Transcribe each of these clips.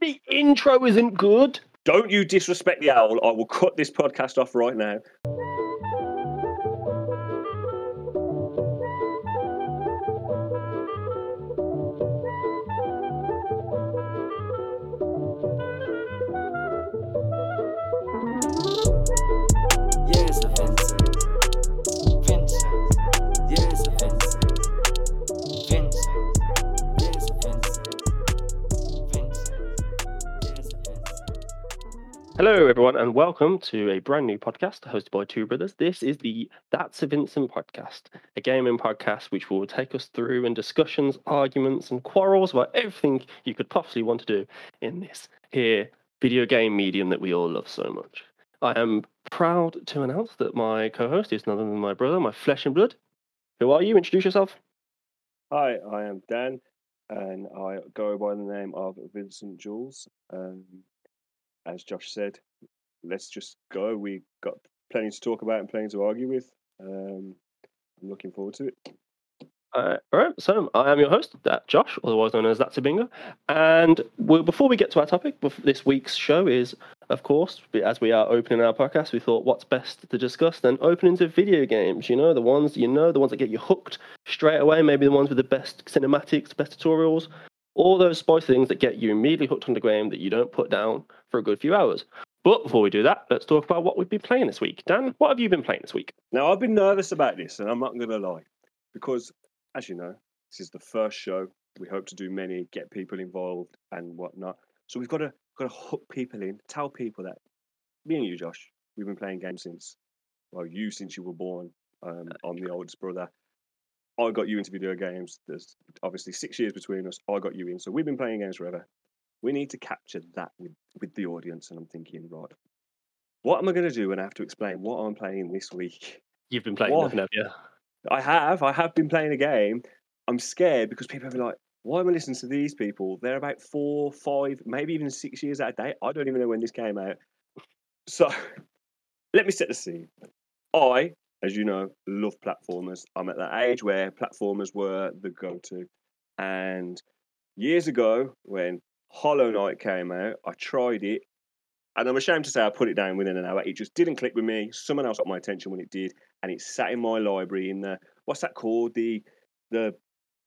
The intro isn't good. Don't you disrespect the owl. I will cut this podcast off right now. Hello, everyone, and welcome to a brand new podcast hosted by two brothers. This is the That's a Vincent podcast, a gaming podcast which will take us through and discussions, arguments, and quarrels about everything you could possibly want to do in this here video game medium that we all love so much. I am proud to announce that my co-host is none other than my brother, my flesh and blood. Who are you? Introduce yourself. Hi, I am Dan, and I go by the name of Vincent Jules. Um, as Josh said, let's just go. We got plenty to talk about and plenty to argue with. Um, I'm looking forward to it. Uh, all right, so I am your host, Josh, otherwise known as That's a Bingo. And we, before we get to our topic, this week's show is, of course, as we are opening our podcast, we thought what's best to discuss then open into video games. You know, the ones you know, the ones that get you hooked straight away, maybe the ones with the best cinematics, best tutorials, all those spice things that get you immediately hooked on the game that you don't put down for a good few hours. But before we do that, let's talk about what we've been playing this week. Dan, what have you been playing this week? Now, I've been nervous about this, and I'm not going to lie, because as you know, this is the first show. We hope to do many, get people involved and whatnot. So we've got to got to hook people in, tell people that me and you, Josh, we've been playing games since well, you since you were born. Um, I'm the oldest brother. I got you into video games. There's obviously six years between us. I got you in, so we've been playing games forever. We need to capture that with with the audience, and I'm thinking, right, what am I going to do? when I have to explain what I'm playing this week. You've been playing nothing, have you? I have. I have been playing a game. I'm scared because people are like, why am I listening to these people? They're about four, five, maybe even six years out of date. I don't even know when this came out. So let me set the scene. I, as you know, love platformers. I'm at that age where platformers were the go to. And years ago, when Hollow Knight came out, I tried it. And I'm ashamed to say I put it down within an hour. It just didn't click with me. Someone else got my attention when it did, and it sat in my library in the what's that called? The the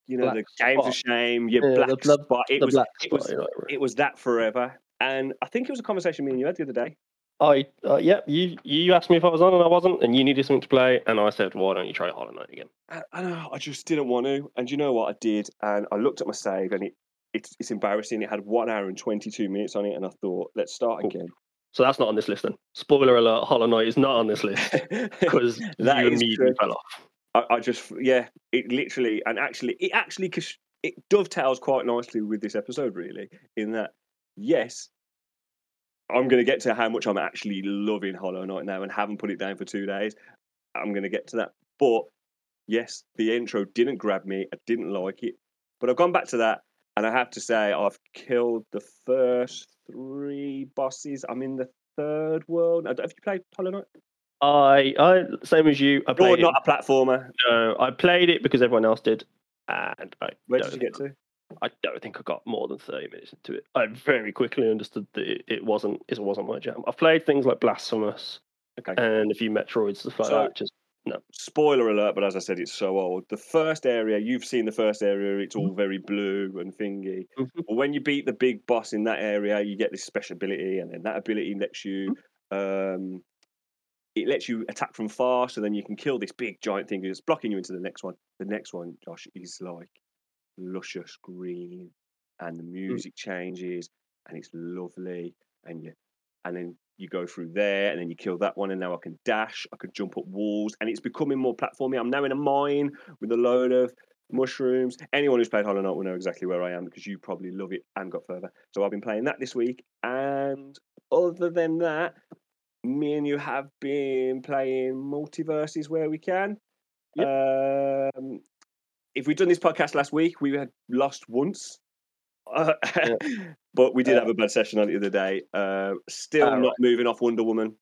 you know Black the games spot. of shame. Your Yeah, the black blood- spot. It the was black it was you're right, right. it was that forever. And I think it was a conversation me and you had the other day. I uh, yeah, you you asked me if I was on and I wasn't, and you needed something to play, and I said, why don't you try Hollow Knight again? I, I know I just didn't want to. And you know what I did? And I looked at my save, and it it's, it's embarrassing. It had one hour and twenty two minutes on it, and I thought, let's start Cool. again. So that's not on this list then. Spoiler alert: Hollow Knight is not on this list because you immediately fell off. I, I just yeah, it literally and actually it actually it dovetails quite nicely with this episode really in that yes, I'm going to get to how much I'm actually loving Hollow Knight now and haven't put it down for two days. I'm going to get to that, but yes, the intro didn't grab me. I didn't like it, but I've gone back to that and I have to say I've killed the first three bosses. I'm in the third world. Have you played Hollow Knight? I I same as you. I You're played it. not a platformer. No, I played it because everyone else did, and I Where did you get to? I don't think I got more than thirty minutes into it. I very quickly understood that it, it wasn't it wasn't my jam. I've played things like Blasphemous Okay. and a few Metroids stuff like So- that. Just spoiler alert, but as I said, it's so old. The first area, you've seen the first area, it's all very blue and thingy. Mhm. But when you beat the big boss in that area, you get this special ability, and then that ability lets you um it lets you attack from far, so then you can kill this big giant thing that's blocking you into the next one. The next one, Josh, is like luscious green, and the music changes, and it's lovely, and you and then you go through there and then you kill that one and now I can dash, I can jump up walls and it's becoming more platformy. I'm now in a mine with a load of mushrooms. Anyone who's played Hollow Knight will know exactly where I am because you probably love it and got further. So I've been playing that this week and other than that, me and you have been playing MultiVersus where we can. Um, if we'd done this podcast last week, we had lost once. Uh, but we did have a bad session on it the other day. Uh, still not moving off Wonder Woman.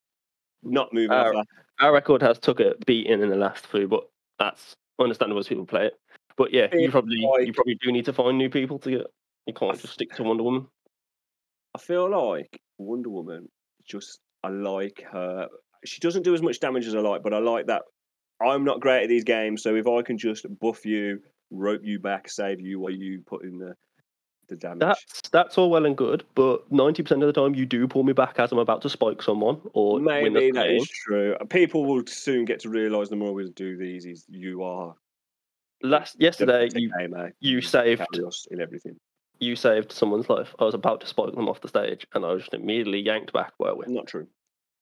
Not moving off that. our record has took a beating in the last few, but that's understandable as people play it. But yeah, you probably like- you probably do need to find new people to get. You can't just stick to Wonder Woman. I feel like Wonder Woman. Just I like her. She doesn't do as much damage as I like, but I like that. I'm not great at these games, so if I can just buff you, rope you back, save you while you put in the the damage. That's that's all well and good, but ninety percent of the time you do pull me back as I'm about to spike someone or Maybe that game. is true. People will soon get to realise the more we do these, is you are Last yesterday, you you saved in everything. you saved someone's life. I was about to spike them off the stage, and I was just immediately yanked back by a whip. Not true,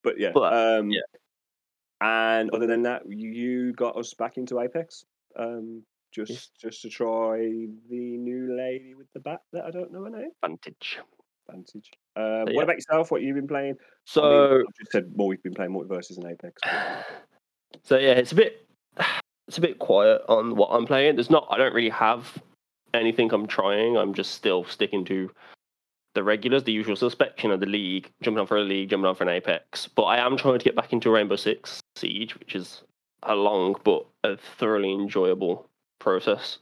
but yeah. But, um, yeah. And other than that, you got us back into Apex, um, just just to try the new lady with the bat that I don't know her name. Vantage. Vantage. Um, But What yeah. about yourself? What you've been playing? I mean, So just said more. We've been playing MultiVersus and Apex. but- so yeah, it's a bit it's a bit quiet on what I'm playing. There's not I don't really have anything I'm trying. I'm just still sticking to the regulars, the usual suspects, you know, the league, jumping on for a league, jumping on for an Apex. But I am trying to get back into Rainbow Six Siege, which is a long but a thoroughly enjoyable process.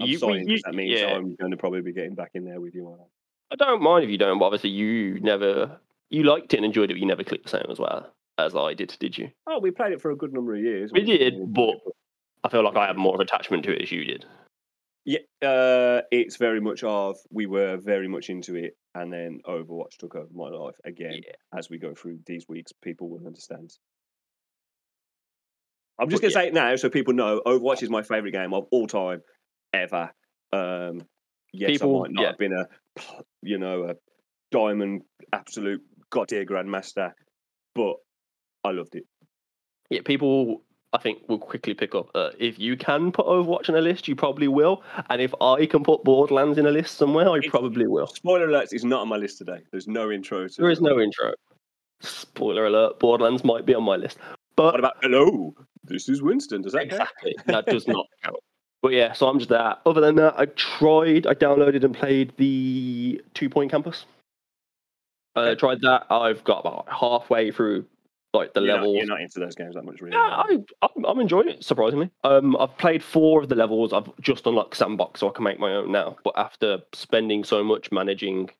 I'm You- sorry, you- that means yeah. I'm going to probably be getting back in there with you. aren't I? I don't mind if you don't, but obviously you never you liked it and enjoyed it, but you never clicked the same as well as I did, did you? Oh, we played it for a good number of years. We wasn't did, but I feel like I have more of attachment to it as you did. Yeah, uh, it's very much of we were very much into it, and then Overwatch took over my life again. Yeah. As we go through these weeks, people will understand. I'm just But gonna say it now so people know Overwatch is my favorite game of all time, ever. Um, yes, People- I might not yeah. have been a, you know, a diamond absolute god tier grandmaster, but I loved it. Yeah, people I think we'll quickly pick up. Uh, if you can put Overwatch on a list, you probably will. And if I can put Borderlands in a list somewhere, I It's- probably will. Spoiler alerts is not on my list today. There's no intro. To There is no intro. Spoiler alert: Borderlands might be on my list, but What about hello? This is Winston. Does that count? exactly that does not count. But yeah, so I'm just that. Other than that, I tried, I downloaded and played the Two Point Campus. I Okay. tried that. I've got about halfway through like the you're levels. Not, you're not into those games that much, really. Yeah? I, I'm, I'm enjoying it surprisingly. Um, I've played four of the levels. I've just unlocked sandbox, so I can make my own now. But after spending so much managing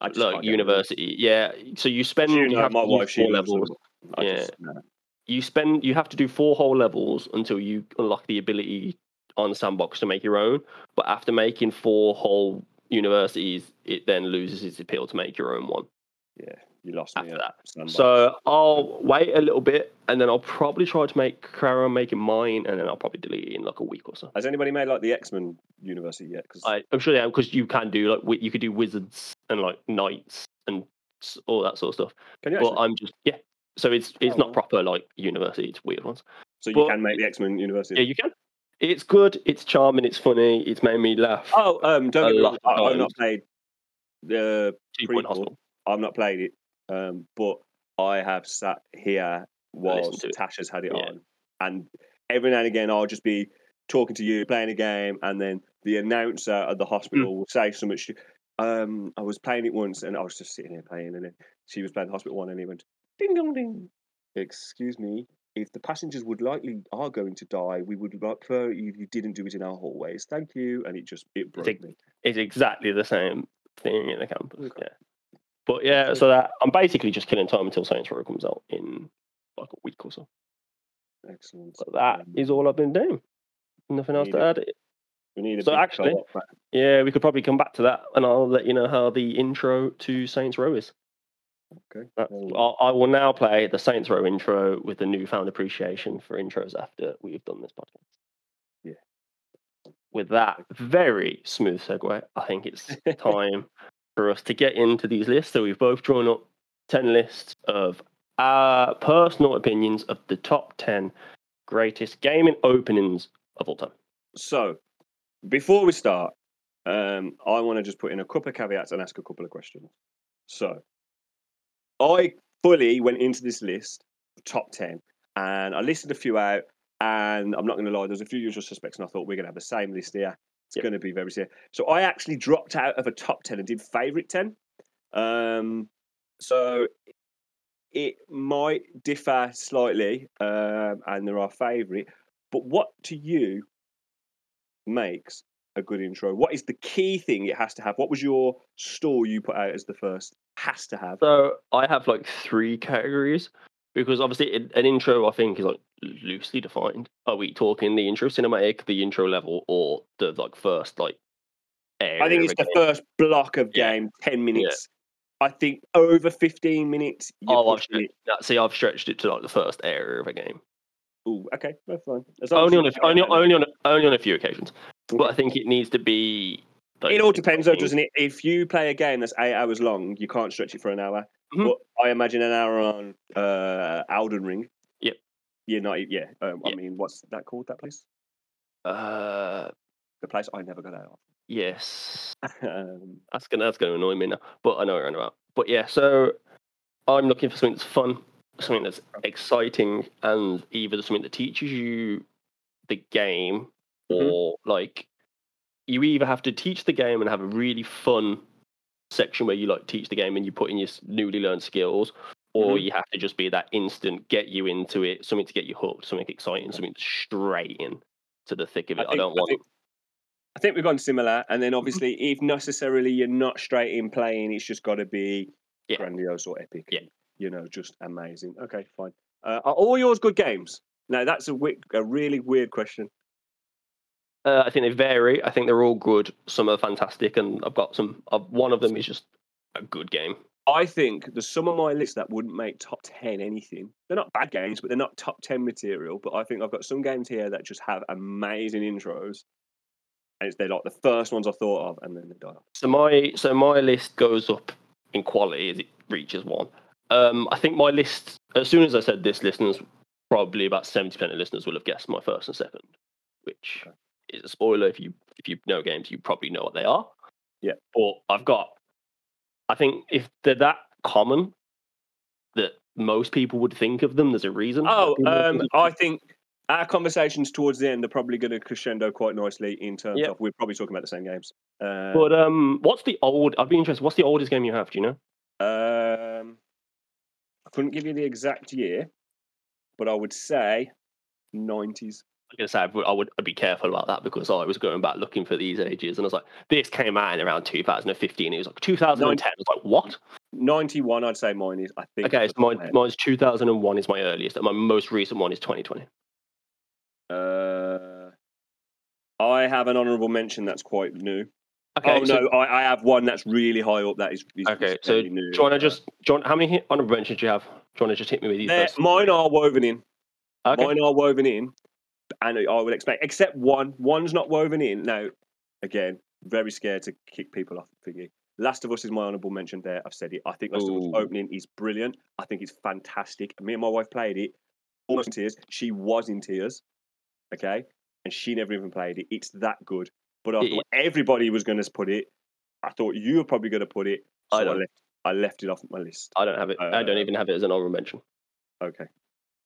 like can't get into it. university, yeah. So you spend You you have my wife, four levels. Yeah. just, no. You spend you have to do four whole levels until you unlock the ability on sandbox to make your own. But after making four whole universities, it then loses its appeal to make your own one. Yeah, you lost me. After at that. So I'll wait a little bit, and then I'll probably try to make carry on making mine, and then I'll probably delete it in like a week or so. has anybody made like the X Men University yet? Because I, I'm sure they have because you can do like you could do wizards and like knights and all that sort of stuff. can you But? I'm just yeah. So it's it's Oh, not wow. proper like university. It's weird ones. so you but- can make the X Men University. Yeah, you can. It's good. It's charming. It's funny. It's made me laugh. Oh, um, don't get me wrong. I- I've not times. played the. Two Point prequel. Hospital. I've not played it, um, but I have sat here whilst. Tasha's had it Yeah. on, and every now and again I'll just be talking to you, playing a game, and then the announcer at the Mm. hospital will say so much. Um, I was playing it once, and I was just sitting here playing, and then she was playing the hospital one, and he went ding dong ding. Excuse me. If the passengers would likely are going to die, we would prefer if you didn't do it in our hallways. Thank you. And it just it broke ex- me. It's exactly the same thing in the campus. Okay. Yeah. But yeah, so that I'm basically just killing time until Saints Row comes out in like a week or so. Excellent. So that Um, is all I've been doing. Nothing else to add. We need So actually-. Yeah, we could probably come back to that, and I'll let you know how the intro to Saints Row is. Okay. I'll, I will now play the Saints Row intro with the newfound appreciation for intros after we've done this podcast. Yeah. With that very smooth segue, I think it's time for us to get into these lists. So we've both drawn up 10 lists of our personal opinions of the top 10 greatest gaming openings of all time. So, before we start, um, I want to just put in a couple of caveats and ask a couple of questions. So, I fully went into this list, top 10, and I listed a few out. And I'm not going to lie, there's a few usual suspects, and I thought we're going to have the same list here. It's Yep. going to be very similar. So, I actually dropped out of a top 10 and did favorite 10. Um, so, it might differ slightly, um, and there are favorite. But what to you makes a good intro? What is the key thing it has to have? What was your store you put out as the first? Has to have. So I have like three categories because obviously an intro I think is like loosely defined. Are we talking the intro cinematic, the intro level, or the like first like? Area I think it's the game? first block of Yeah. game, ten minutes. I think over fifteen minutes. You're Oh, I've it. see, I've stretched it to like the first area of a game. Ooh, okay, that's fine. Only on a, only only on a, only on a few occasions, but I think it needs to be. Like, It all depends, though, doesn't it? If you play a game that's eight hours long, you can't stretch it for an hour. Mhm. But I imagine an hour on uh, Elden Ring. Yep. You're not. Yeah. Um, I mean, what's that called? That place? Uh, The place I never got out of. yes, um, that's gonna that's gonna annoy me now. But I know what you're about. But yeah, so I'm looking for something that's fun, something that's exciting, and either something that teaches you the game, Mhm. or like you either have to teach the game and have a really fun section where you like teach the game and you put in your newly learned skills, or Mhm. you have to just be that instant get you into it, something to get you hooked, something exciting, something straight in to the thick of it. I, think- don't want. think, I think we've gone similar, and Mm-hmm. then obviously, if necessarily you're not straight in playing, it's just got to be Yeah. grandiose or epic. Yeah. you know, just amazing. Okay, fine. Uh, are all yours good games? No, that's a, wi- a really weird question. Uh, I think they vary. I think they're all good. Some are fantastic, and I've got some. Uh, one of them is just a good game. I think there's some on my list that wouldn't make top 10 anything. They're not bad games, but they're not top 10 material. But I think I've got some games here that just have amazing intros. And it's, they're like the first ones I thought of, and then they die off. So my so my list goes up in quality as it reaches one. Um, I think my list, as soon as I said this, listeners probably about seventy percent of listeners will have guessed my first and second, which Okay. Is a spoiler. If you if you know games, you probably know what they are. Yeah. But I've got, I think if they're that common, that most people would think of them. There's a reason. Oh, um, I think our conversations towards the end are probably going to crescendo quite nicely in terms Yeah. of we're probably talking about the same games. Uh, But um, what's the old? I'd be interested. What's the oldest game you have? Do you know? um, I couldn't give you the exact year, but I would say 90s. I'm gonna say I would, I would I'd be careful about that because I was going back looking for these ages and I was like, this came out in around 2015. It was like 2010. I was like, what? 91, I'd say mine is. I think. Okay, so the top of mine, mine's 2001 is my earliest, and my most recent one is 2020. Uh, I have an honourable mention that's quite new. Okay, oh so, no, I, I have one that's really high up. That is, is okay. So do you want to just, John? How many honorable mentions do you have? Do you want to just hit me with these first? mine are woven in. Okay. Mine are woven in, and I would expect, except one. One's not woven in. Now, again, very scared to kick people off thingy. Last of Us is my honourable mention there. I've said it. I think Last of Us opening is brilliant. I think it's fantastic. Me and my wife played it, almost in tears. She was in tears, okay, and she never even played it. It's that good. But I It thought everybody was going to put it. I thought you were probably going to put it. So I I, don't. left. I left it off my list. I don't have it. I don't Uh, even have it as an honorable mention. Okay.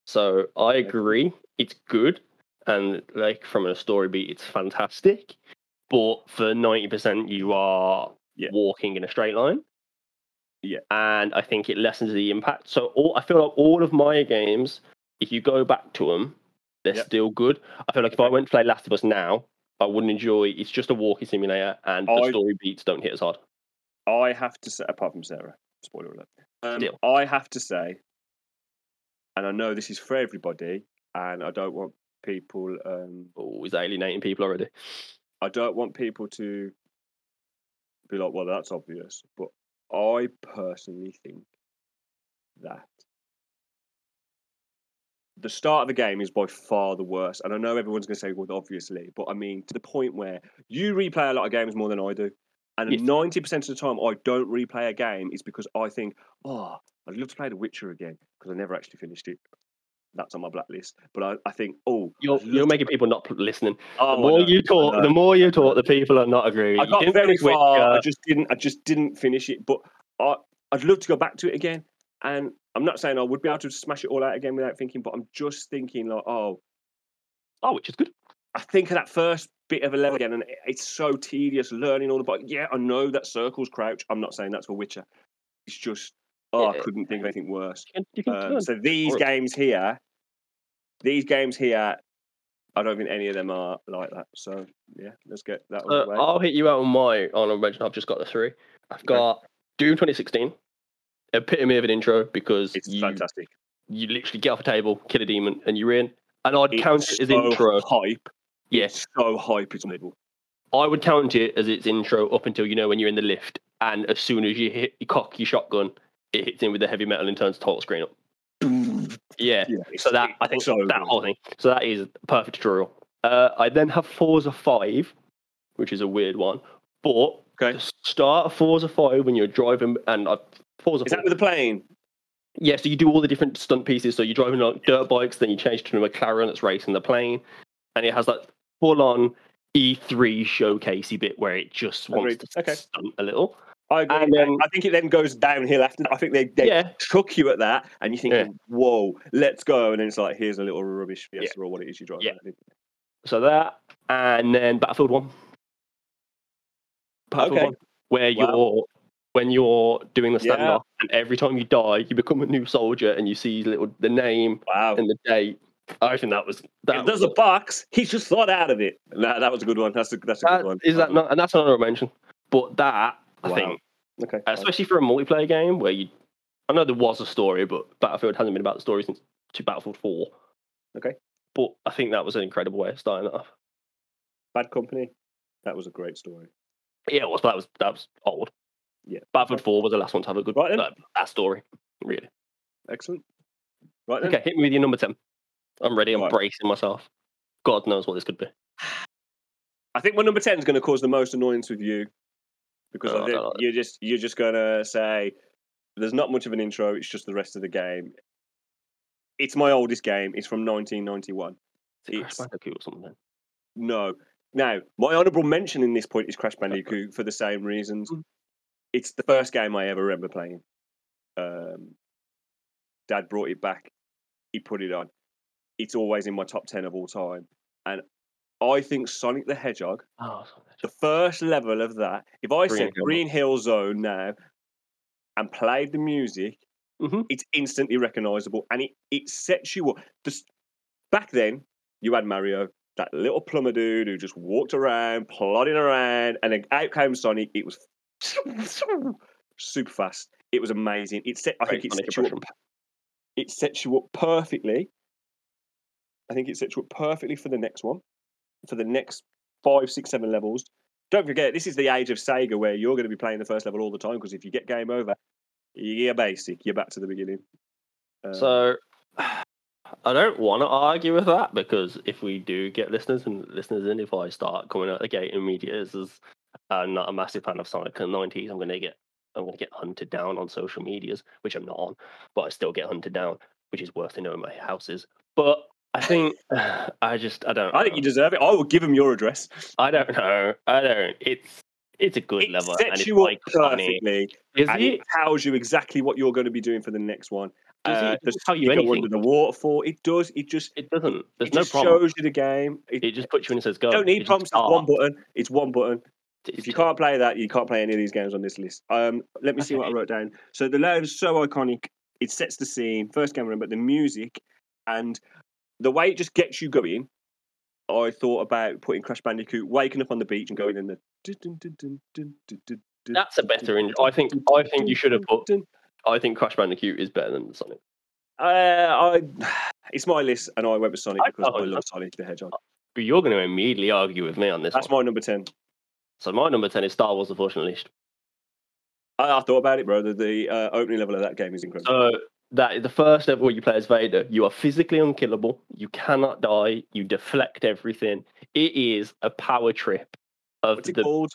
So I agree, it's good, and like from a story beat, it's fantastic. But for ninety percent, you are Yeah. walking in a straight line. Yeah. and I think it lessens the impact. So all I feel like all of my games, if you go back to them, they're Yep. still good. I feel like if I went to play Last of Us now, I wouldn't enjoy. It's just a walking simulator, and the story beats don't hit as hard. I have to say, apart from Sarah, spoiler alert. Um. I have to say, and I know this is for everybody, and I don't want people, um, Oh, is alienating people already? I don't want people to be like, well, that's obvious, but I personally think that the start of the game is by far the worst. And I know everyone's going to say, well, obviously, but I mean, to the point where you replay a lot of games more than I do. And Yes. 90% of the time, I don't replay a game is because I think, oh, I'd love to play The Witcher again because I never actually finished it. That's on my blacklist. But I, I think, oh, You're, you're making people not listening. Oh, the more you talk, the more you talk, the people are not agreeing. I got didn't very far. Witcher. I uh, just didn't. I just didn't finish it. But I, I'd love to go back to it again. And I'm not saying I would be able to smash it all out again without thinking. But I'm just thinking like, oh, Oh, which is good. I think of that first bit of a level again, and it- it's so tedious learning all the. But yeah, I know that circles crouch. I'm not saying that's for Witcher. It's just, oh, I couldn't think of anything worse. You can, you can Um, so these horrible. games here, these games here, I don't think any of them are like that. So yeah, let's get that Uh. I'll hit you out on my honorable mention. I've just got the three. I've got Doom 2016, epitome of an intro because It's you fantastic. you literally get off a table, kill a demon, and you're in. And I'd It's count it as so intro. hype. Yes, So hype. It's unbelievable. I would count it as its intro up until you know when you're in the lift, and as soon as you hit you cock your shotgun, it hits in with the heavy metal and turns the total screen up. Yeah. Yeah, So that I think so that good. whole thing. So that is perfect tutorial. Uh, I then have Forza Five, which is a weird one, but Okay. start of Forza Five when you're driving and uh, Forza. Is that with the plane? yeah, so you do all the different stunt pieces. So you're driving like dirt bikes, then you change to a McLaren that's racing the plane, and it has that full on E3 showcasey bit where it just wants Agreed. to Okay. stunt a little. I agree. And I think it then goes downhill after. I think they, they Yeah. chuck you at that, and you think, Yeah. "Whoa, let's go!" And then it's like, "Here's a little rubbish Yeah. Fiesta or what it is you drive." Yeah. So that, and then Battlefield One. Battlefield Okay. One, where Wow. you're when you're doing the Yeah. standoff, and every time you die, you become a new soldier, and you see little the name Wow. and the date. I think that was that. If there's was a box, he's just thought out of it. That, that was a good one. That's a that's a that- good one. is that not? And that's another mention. But that I Wow. think, okay? Uh, especially for a multiplayer game where you, I know there was a story, but Battlefield hasn't been about the story since to Battlefield Four. Okay. But I think that was an incredible way of starting it off. Bad Company. That was a great story. Yeah, it was. But that was that was old. Yeah. Battlefield Four was the last one to have a good Right then. Uh, that, story. Really. Excellent. Right then. Okay, hit me with your number ten. I'm ready. I'm Right. bracing myself. God knows what this could be. I think my number ten is going to cause the most annoyance with you because Oh, I I don't like you're just you're just going to say there's not much of an intro. It's just the rest of the game. It's my oldest game. It's from 1991. Is it Crash Bandicoot or something? No. Now, my honourable mention in this point is Crash Bandicoot for the same reasons. Mm. It's the first game I ever remember playing. Um, Dad brought it back. He put it on. It's always in my top 10 of all time. And I think Sonic the Hedgehog, Oh, the first level of that, if I Green said Hill. Green Hill Zone now and played the music, Mhm. it's instantly recognisable and it, it sets you up. Just, back then, you had Mario, that little plumber dude who just walked around, plodding around, and then out came Sonic. It was super fast. It was amazing. It set, I Great think it sets you up. It sets you up perfectly. I think it sets you up perfectly for the next one, for the next five, six, seven levels. Don't forget, this is the age of Sega where you're going to be playing the first level all the time because if you get game over, you're basic. You're back to the beginning. Um, So I don't want to argue with that because if we do get listeners and listeners in, if I start coming out the gate immediately as as I'm not a massive fan of Sonic in the 90s, I'm going to get I'm going to get hunted down on social medias, which I'm not on, but I still get hunted down, which is worse than knowing my house is. But I think I just I don't. I think know. you deserve it. I will give him your address. I don't know. I don't. It's it's a good It level and it's you like funny. perfectly, Is and it? it tells you exactly what you're going to be doing for the next one. Does Uh, it does tell you anything? under the waterfall? It does. It just It doesn't. There's it no just problem. shows you the game. It, It just puts you in and says go. don't need. It's one button. It's one button. It's If you can't play that, you can't play any of these games on this list. Um, let me see what I wrote down. So the layout is so iconic. It sets the scene. First game, remember the music and the way it just gets you going. I thought about putting Crash Bandicoot waking up on the beach and going in the. That's a better intro. I think I think you should have put. I think Crash Bandicoot is better than Sonic. Uh, I, it's my list, and I went with Sonic because thought I love Sonic the Hedgehog. But you're going to immediately argue with me on this That's one. my number ten. So my number ten is Star Wars: The Force Unleashed. I, I thought about it, bro. The, the uh, opening level of that game is incredible. So that the first level where you play as Vader, you are physically unkillable. You cannot die. You deflect everything. It is a power trip. Of What's it the, called?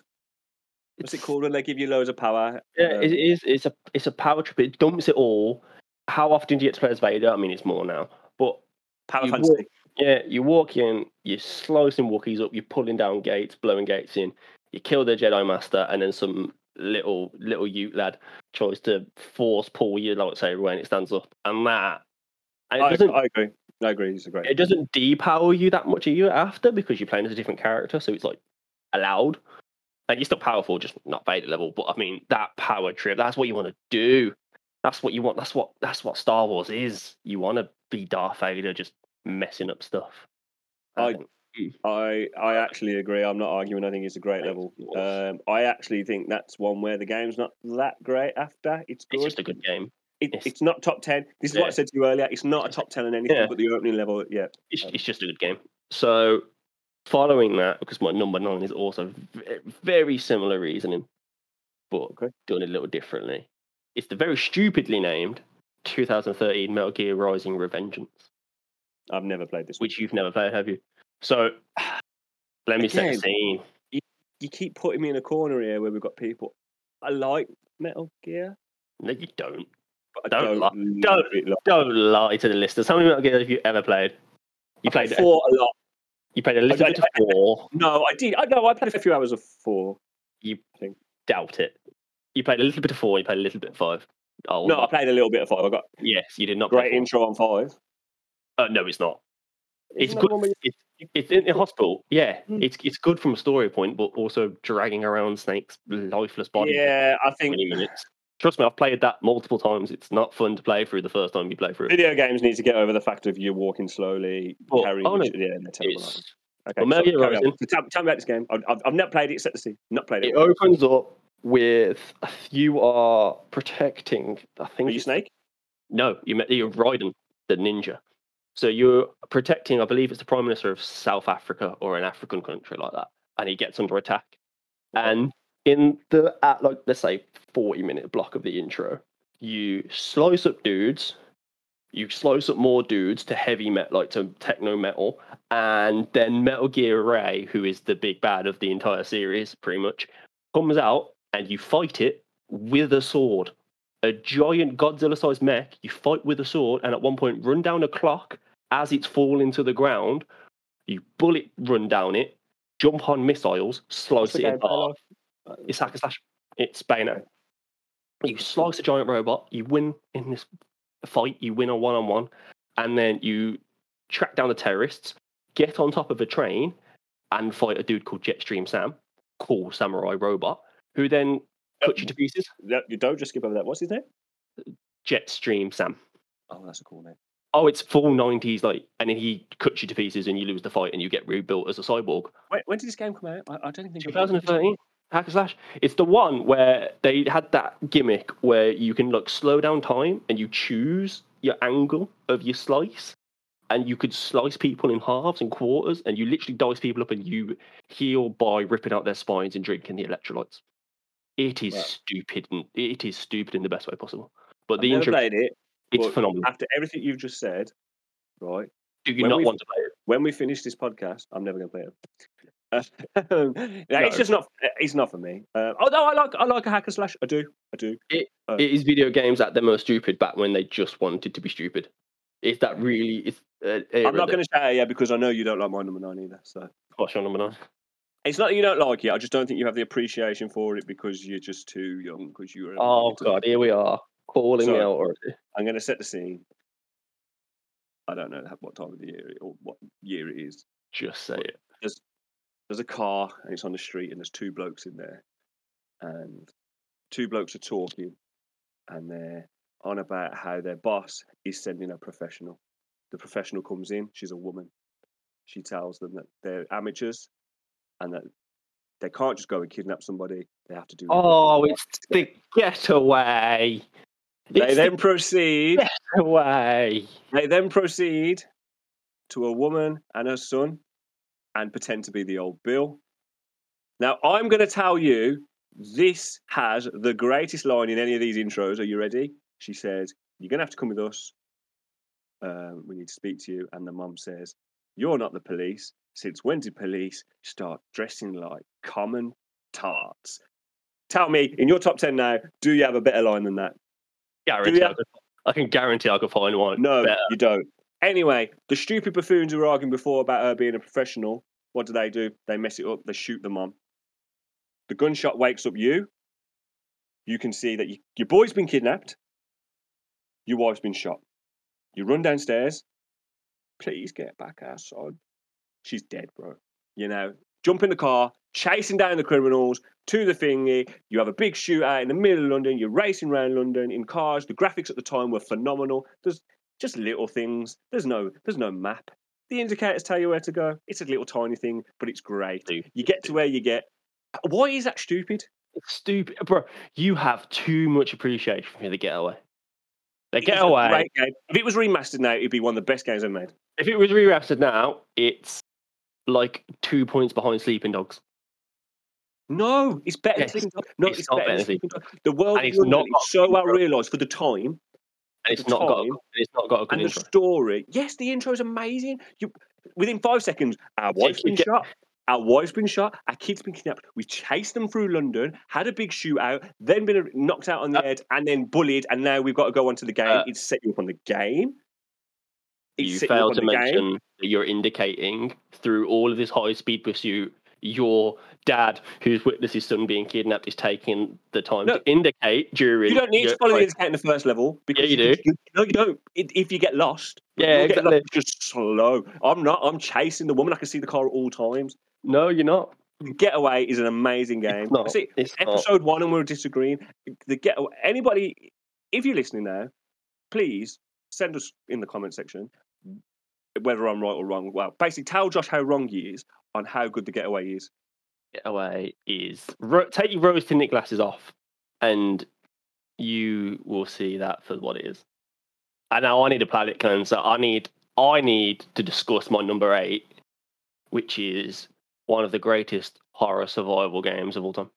What's it called when they give you loads of power? Yeah, Um, it is. It's a it's a power trip. It dumps it all. How often do you get to play as Vader? I mean, it's more now, but power you fantasy. walk- Yeah, you walk in, you're slicing Wookiees up, you're pulling down gates, blowing gates in, you kill the Jedi Master, and then some little little Ute lad tries to force pull your lightsaber when it stands up. And that and it I, doesn't I agree. I agree. It's a great. it doesn't depower you that much a year after because you're playing as a different character, so it's like allowed. And you're still powerful, just not Vader level. But I mean, that power trip, that's what you want to do. That's what you want. That's what that's what Star Wars is. You want to be Darth Vader, just messing up stuff. I- think. I I actually agree. I'm not arguing. I think it's a great level. Um, I actually think that's one where the game's not that great after. It's it's good. just a good game. It, it's- it's not top ten. This is what I said to you earlier. It's not a top ten in anything, Yeah. but the opening level, yeah. It's, it's just a good game. So, following that, because my number nine is also very similar reasoning, but Okay. done a little differently. It's the very stupidly named 2013 Metal Gear Rising Revengeance, I've never played this. one. which you've never played, have you? So, let me set the scene. you keep putting me in a corner here where we've got people. I like Metal Gear, No, you don't. but I Don't don't, li- love don't- Like, Don't lie to the listeners. How many Metal Gear have you ever played? You I played. fought a lot. You played a little bit of four. No, I did. I know. I played a few hours of four. You think. Doubt it. You played a little bit of four. You played a little bit of five. Oh No, I played a little bit of five. I got yes, you did not. play great four. intro on five. Uh, no, it's not. It's good. one where you- It's, it's in the hospital. Yeah, Hmm. it's it's good from a story point, but also dragging around Snake's lifeless body Yeah, I think minutes. Trust me, I've played that multiple times. It's not fun to play through the first time you play through it. video games need to get over the fact of you walking slowly, Well, carrying. oh, no, yeah, aren't It's. Okay, well, so Gear carry on. Rising- So tell, tell me about this game. I've, I've, I've not played it. Set the scene. Not played it. it opens up with you are protecting. I think Are you Snake? No, you met you're Raiden, the ninja. So you're protecting, I believe it's the Prime Minister of South Africa or an African country like that, and he gets under attack. And in the at like let's say forty minute block of the intro, you slice up dudes, you slice up more dudes to heavy metal, like to techno metal, and then Metal Gear Ray, who is the big bad of the entire series, pretty much, comes out and you fight it with a sword a giant Godzilla sized mech, you fight with a sword, and at one point run down a clock as it's falling to the ground. You bullet run down it, jump on missiles, slice it in half. It's hack and slash. It's Bayonetta. You slice a giant robot, you win in this fight, you win a one on one, and then you track down the terrorists, get on top of a train, and fight a dude called Jetstream Sam, cool samurai robot, who then cuts you to pieces. No, You don't just skip over that. What's his name? Jetstream Sam. Oh, that's a cool name. Oh, it's full nineties, like, and then he cuts you to pieces, and you lose the fight, and you get rebuilt as a cyborg. When, when did this game come out? I, I don't think. Two thousand and thirteen. Hack and slash. It's the one where they had that gimmick where you can like slow down time and you choose your angle of your slice, and you could slice people in halves and quarters, and you literally dice people up, and you heal by ripping out their spines and drinking the electrolytes. It is Right. stupid, and it is stupid in the best way possible. But I've the intro, it. it's phenomenal. After everything you've just said, right? Do you not we- want to play it? When we finish this podcast, I'm never going to play it. Uh, No. It's just not. It's not for me. Uh, although I like, I like a hacker slash. I do. I do. Uh, it is video games at their most stupid back when they just wanted to be stupid. Is that really? Is uh, I'm not going to say yeah because I know you don't like my number nine either. So What's your number nine? It's not that you don't like it. I just don't think you have the appreciation for it because you're just too young. Because you're. Oh god, here we are calling So- out already. I'm going to set the scene. I don't know what time of the year or what year it is. Just say it. There's a car and it's on the street and there's two blokes in there, and two blokes are talking, and they're on about how their boss is sending a professional. The professional comes in. She's a woman. She tells them that they're amateurs, and that they can't just go and kidnap somebody. They have to do. Oh, it's the getaway. They It's then the proceed. getaway. They then proceed to a woman and her son and pretend to be the old Bill. Now, I'm going to tell you this has the greatest line in any of these intros. Are you ready? She says, You're going to have to come with us. Um, we need to speak to you. And the mum says, You're not the police. Since when did police start dressing like common tarts? Tell me, in your top 10 now, do you have a better line than that? Guarantee ya? I, can guarantee I could find one. No, better. you don't. Anyway, the stupid buffoons who were arguing before about her being a professional, what do they do? They mess it up. They shoot the mum. The gunshot wakes up you. You can see that you, your boy's been kidnapped. Your wife's been shot. You run downstairs. Please get back outside. She's dead, bro. You know, jump in the car, chasing down the criminals to the thingy. You have a big shootout in the middle of London. You're racing around London in cars. The graphics at the time were phenomenal. There's just little things. There's no there's no map. The indicators tell you where to go. It's a little tiny thing, but it's great. You get to where you get. Why is that stupid? It's stupid, bro. You have too much appreciation for the getaway. The getaway. If it was remastered now, it'd be one of the best games ever made. If it was remastered now, it's like two points behind Sleeping Dogs. No, it's better Yes, than No, it's it's, not better better than than Sleeping Dogs. The world And it's not is so intro. well realised for the time And it's not got. A, time, it's not got a good and the story. Yes, the intro is amazing. You within five seconds, our wife's been get- shot. Our wife's been shot. Our kid's been kidnapped. We chased them through London, had a big shootout, then been knocked out on the Uh, head, and then bullied. And now we've got to go on to the game. Uh, it's set you up on the game. You fail to on the game. mention that you're indicating through all of this high speed pursuit, your dad, who's witnessed his son being kidnapped, is taking the time No. to indicate during. You don't need your- to follow the like- indicator in the first level because you can- do. no, you don't. It, if you get lost, Yeah, get lost, just slow. I'm not. I'm chasing the woman. I can see the car at all times. No, you're not. Getaway is an amazing game. Not. See, It's not. episode one, and we're disagreeing. The Getaway. Anybody, if you're listening now, please send us in the comment section whether I'm right or wrong. Well, basically, tell Josh how wrong he is on how good the Getaway is. Getaway is ro- take your rose tinted glasses off, and you will see that for what it is. And now I need a planet cleanser. I need I need to discuss my number eight, which is one of the greatest horror survival games of all time.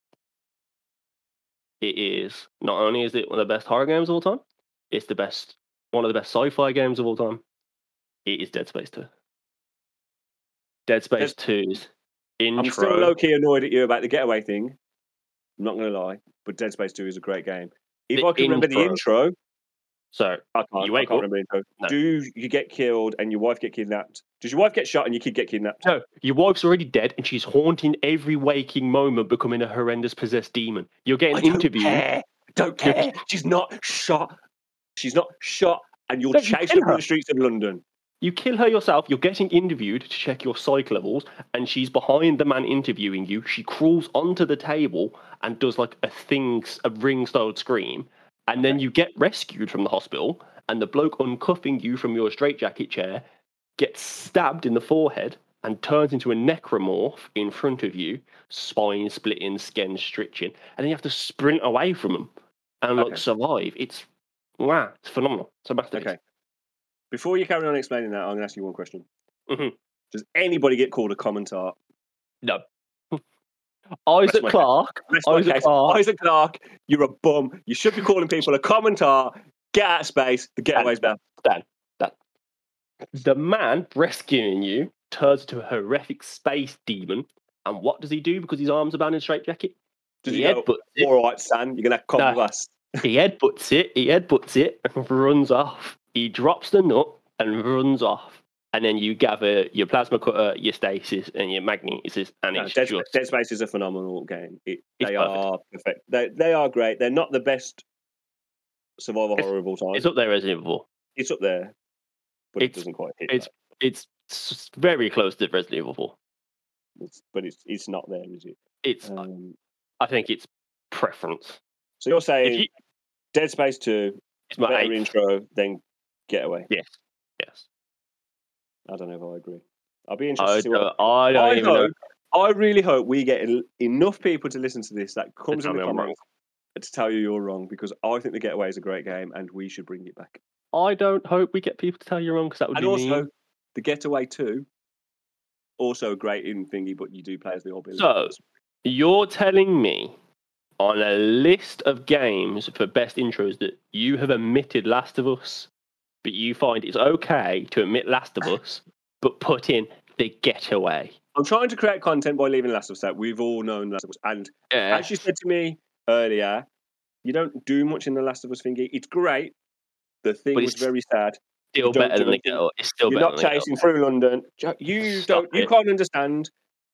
It is not only is it one of the best horror games of all time, it's the best one of the best sci-fi games of all time. It is Dead Space 2. Dead Space 2's intro. I'm still low key annoyed at you about the Getaway thing. I'm not going to lie, but Dead Space 2 is a great game. If The I can remember the intro. intro, So I can't, You I wake can't up- remember the intro. No. Do you get killed and your wife get kidnapped? Does your wife get shot and your kid get kidnapped? No, your wife's already dead, and she's haunting every waking moment, becoming a horrendous possessed demon. You're getting I interviewed. care. Don't care. She's not shot. She's not shot, and you're No, you chasing kill through the streets of London. You kill her yourself. You're getting interviewed to check your psych levels, and she's behind the man interviewing you. She crawls onto the table and does like a thing, a ring-style scream, and then you get rescued from the hospital. And the bloke uncuffing you from your straitjacket chair gets stabbed in the forehead and turns into a necromorph in front of you, spine splitting, skin stretching, and then you have to sprint away from him and like Okay. survive. It's wow, it's phenomenal. It's a masterpiece. Okay. Before you carry on explaining that, I'm going to ask you one question. Mhm. Does anybody get called a commentator? No. Isaac my- Clarke. Rest my Isaac case. Clarke. Isaac Clarke, you're a bum. You should be calling people a commentator. Get out of space. The getaway's better. The man rescuing you turns into a horrific space demon. And what does he do because his arms are bound in a straitjacket? Does he he go, headbutts it. all right, Stan, you're going to have to come No. with us. He headbutts it. He headbutts it and runs off. He drops the nut and runs off. And then you gather your plasma cutter, your stasis, and your magnesis, and No, it's Dead, just Dead Space is a phenomenal game. It, they perfect. are perfect. They, they are great. They're not the best survival It's- horror of all time. it's up there as Evil. It's up there, but it It's- doesn't quite hit. it's- that. It's very close to Resident Evil 4. It's, but it's it's not there, is it? It's, Um, I think it's preference. so you're saying you, Dead Space Two, it's my better eighth. intro than Getaway? Yes, yes. I don't know if I agree. I'll be interested I to see what don't, I don't I even know. I really hope we get en- enough people to listen to this that comes in the comments to tell you you're wrong because I think the Getaway is a great game and we should bring it back. I don't hope we get people to tell you wrong because that would And be also, mean. the Getaway Two, also a great in thingy, but you do play as the Billy. So, You're telling me on a list of games for best intros that you have omitted Last of Us, but you find it's okay to omit Last of Us, but put in The Getaway. I'm trying to create content by leaving Last of Us out. We've all known Last of Us, and Yeah. as you said to me earlier, you don't do much in the Last of Us thingy. It's great. The thing was very sad. Still better than The. Getaway. It's still You're better not than The chasing through London. You Stop don't. You can't understand.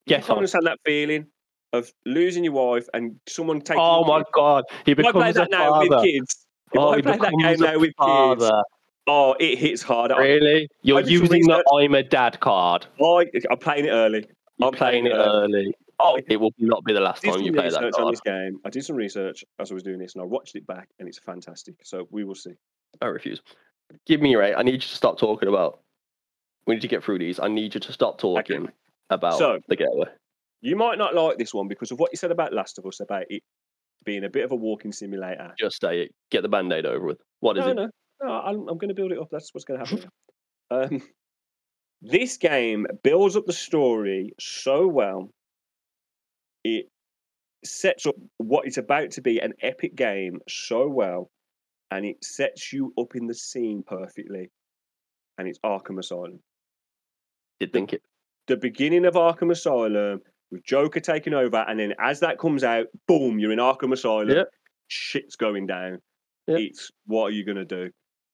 You Get can't on. understand that feeling of losing your wife and someone taking. Oh my. God. He If I play becomes a that now with kids, if Oh, I play that game now with kids, father. Oh, it hits hard. Really? You're using the. I'm a dad card. Oh, I, I'm playing it early. You're I'm playing it early. Oh, It will not be the last I did time some you play research that on this game. I did some research as I was doing this, and I watched it back, and it's fantastic. So we will see. I refuse. Give me your eight. I need you to stop talking about we need to get through these. I need you to stop talking about So- the getaway. You might not like this one because of what you said about Last of Us about it being a bit of a walking simulator. Just say it. Get the band aid over with. What is no, it? no, no. I'm, I'm going to build it up. That's what's going to happen. um, this game builds up the story so well. It sets up what is about to be an epic game so well, and it sets you up in the scene perfectly. And it's Arkham Asylum. Did think it. The beginning of Arkham Asylum with Joker taking over, and then as that comes out, boom, you're in Arkham Asylum. Yep. Shit's going down. Yep. It's what are you gonna do?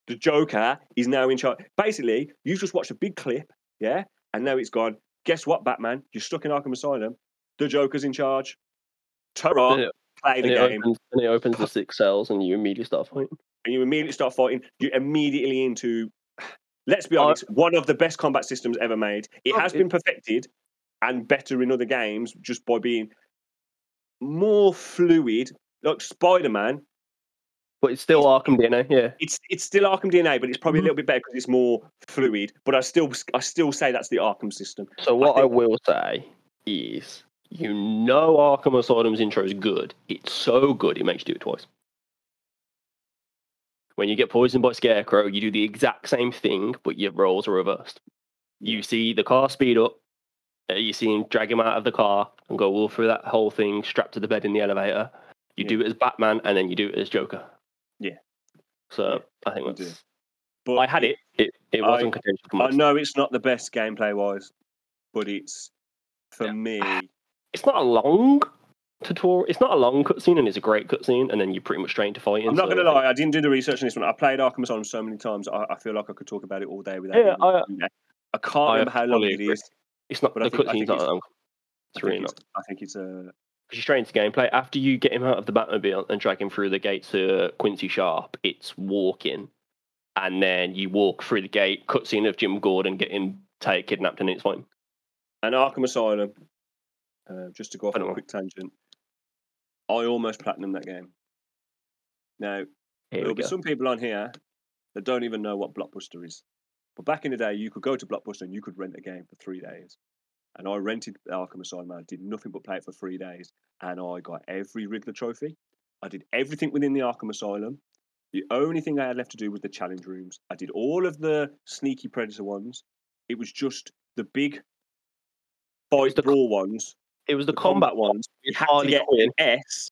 The Joker is now in charge. Basically, you just watched a big clip, yeah, and now it's gone. Guess what, Batman? You're stuck in Arkham Asylum. The Joker's in charge. Ta-ra, it, play the game, opens, and it opens the six cells, and you immediately start fighting. and you immediately start fighting. You're immediately into. Let's be honest, one of the best combat systems ever made. It Oh, has it- been perfected and better in other games just by being more fluid. Like Spider Man, But it's still Arkham DNA. Yeah. it's it's still Arkham DNA, but it's probably a little bit better because it's more fluid. But I still I still say that's the Arkham system. So what I, think- will say is, you know, Arkham Asylum's intro is good. It's so good it makes you do it twice. When you get poisoned by Scarecrow, you do the exact same thing, but your roles are reversed. You see the car speed up. uh, You see him drag him out of the car and go all through that whole thing, strapped to the bed in the elevator. You Yeah. do it as Batman, and then you do it as Joker. Yeah. So I think you do. that's. But I had it. It it wasn't contentious for I know it's not the best gameplay wise, but it's for Yeah. me. it's not a long tutorial. It's not a long cutscene, and it's a great cutscene, and then you're pretty much straight into fighting. I'm not so going to lie, I didn't do the research on this one. I played Arkham Asylum so many times, I, I feel like I could talk about it all day without. Yeah, I- I can't I remember how long it is. It's not but I the cutscene's not it's- long. It's really not. I think it's a. Because you're straight into gameplay. After you get him out of the Batmobile and drag him through the gate to Quincy Sharp, it's walking, and then you walk through the gate. Cutscene of Jim Gordon getting take kidnapped, and it's fine. And Arkham Asylum, uh, just to go off on a quick tangent, I almost platinum that game. Now, there'll be go. some people on here that don't even know what Blockbuster is. But back in the day, you could go to Blockbuster and you could rent a game for three days. And I rented the Arkham Asylum. I did nothing but play it for three days. And I got every Riddler trophy. I did everything within the Arkham Asylum. The only thing I had left to do was the challenge rooms. I did all of the sneaky Predator ones. It was just the big fight the brawl ones, It was the, the combat, combat ones. You had to get Quinn. an S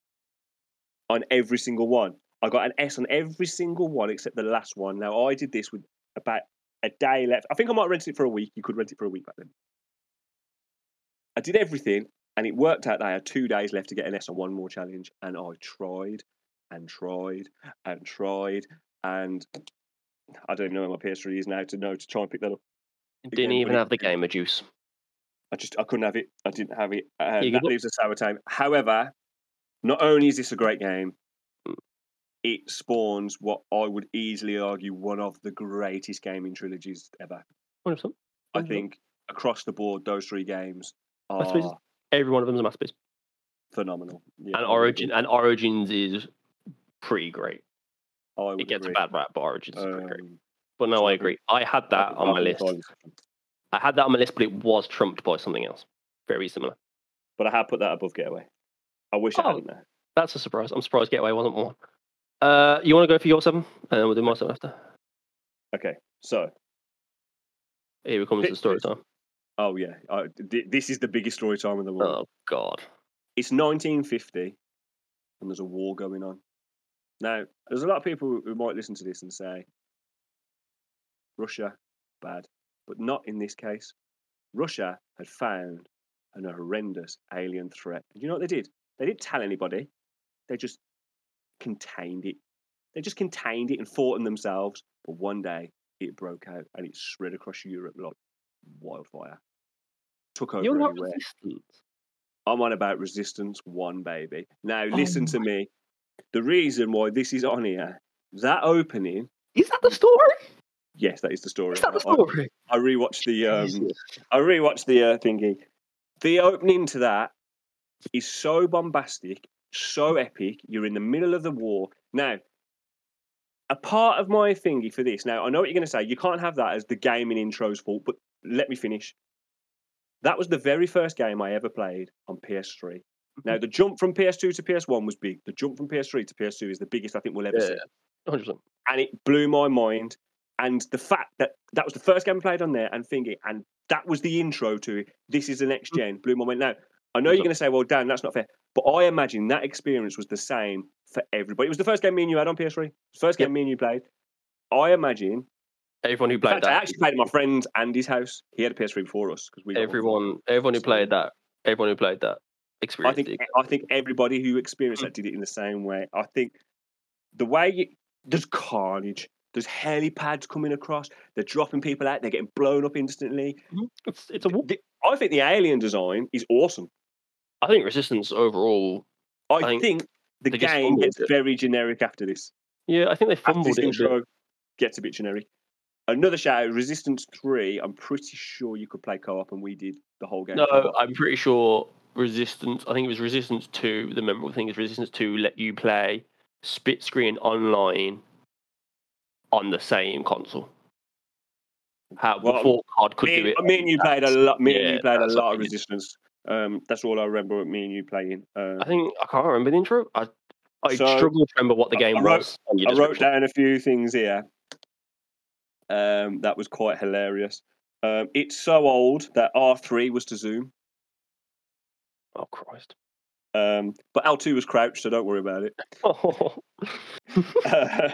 on every single one. I got an S on every single one except the last one. Now I did this with about a day left. I think I might rent it for a week. You could rent it for a week back then. I did everything, and it worked out that I had two days left to get an S on one more challenge, and I tried and tried and tried, and I don't even know where my PS3 is now to know to try and pick that up. Didn't even have the gamer juice. I just I couldn't have it. I didn't have it. And that leaves a sour taste. However, not only is this a great game, Mm. it spawns what I would easily argue one of the greatest gaming trilogies ever. 100%. I 100%. think across the board, those three games Are Every one of them's a masterpiece. phenomenal. Yeah, and I would Origin agree. and Origins is pretty great. I would It gets agree. a bad rap, but Origins is pretty great. Um, But no, I I agree. I had that on my list. I had that on my list, but it was trumped by something else. Very similar. But I have put that above Getaway. I wish I Oh. hadn't. There. That's a surprise. I'm surprised Getaway wasn't one. Uh, you want to go for your seven, and then we'll do my seven after. Okay, so Here comes the story time. Oh yeah, I, th- this is the biggest story time in the world. Oh God. it's 1950 and there's a war going on. Now, there's a lot of people who might listen to this and say, Russia, bad. But not in this case. Russia had found an horrendous alien threat. And you know what they did? They didn't tell anybody, they just contained it. They just contained it and fought them themselves. But one day it broke out and it spread across Europe like wildfire. Took over You're not everywhere. resistant. I'm on about Resistance 1, baby. Now, Oh listen to me. The reason why this is on here, that opening, Is that the story? yes, that is the story. Is that the I- I- story? I, rewatched the um, Jesus. I rewatched the uh, thingy. The opening to that is so bombastic, so epic. You're in the middle of the war. Now, a part of my thingy for this, now I know what you're going to say. You can't have that as the gaming intro's fault, but let me finish. That was the very first game I ever played on PS3. Now, Mm-hmm. the jump from PS2 to PS1 was big. The jump from PS3 to PS2 is the biggest I think we'll ever Yeah. see. 100%. And it blew my mind. And the fact that that was the first game I played on there and thinking, and that was the intro to it. This is the next gen, blew my mind. Now, I know you're going to say, well, Dan, that's not fair. But I imagine that experience was the same for everybody. It was the first game me and you had on PS3. First game Yep. me and you played. I imagine Everyone who played fact, I actually played at my friend Andy's house. He had a PS3 before us because we everyone, everyone who played that, everyone who played that I think it. I think everybody who experienced Mm. that did it in the same way. I think the way you, there's carnage, there's helipads coming across, they're dropping people out, they're getting blown up instantly. It's, it's a. The- I think the alien design is awesome. I think Resistance overall. I, I think think, the game gets it. very generic after this. Yeah, I think they After fumbled this it. intro gets a bit generic. Another shout out, Resistance 3. I'm pretty sure you could play co op, and we did the whole game. No, co-op. I'm pretty sure Resistance. I think it was Resistance Two. The memorable thing is Resistance Two let you play split screen online on the same console. How Well, before COD could me, do it. me and you played a lot. Me and you played a lot of. Resistance. Um, that's all I remember. Me and you playing. Uh, I think I can't remember the intro. I I So, struggle to remember what the game I wrote- was. I wrote down a few things here. Um, that was quite hilarious. Um, it's so old that R three was to zoom, Oh Christ! Um, but L two was crouched, so don't worry about it. Oh.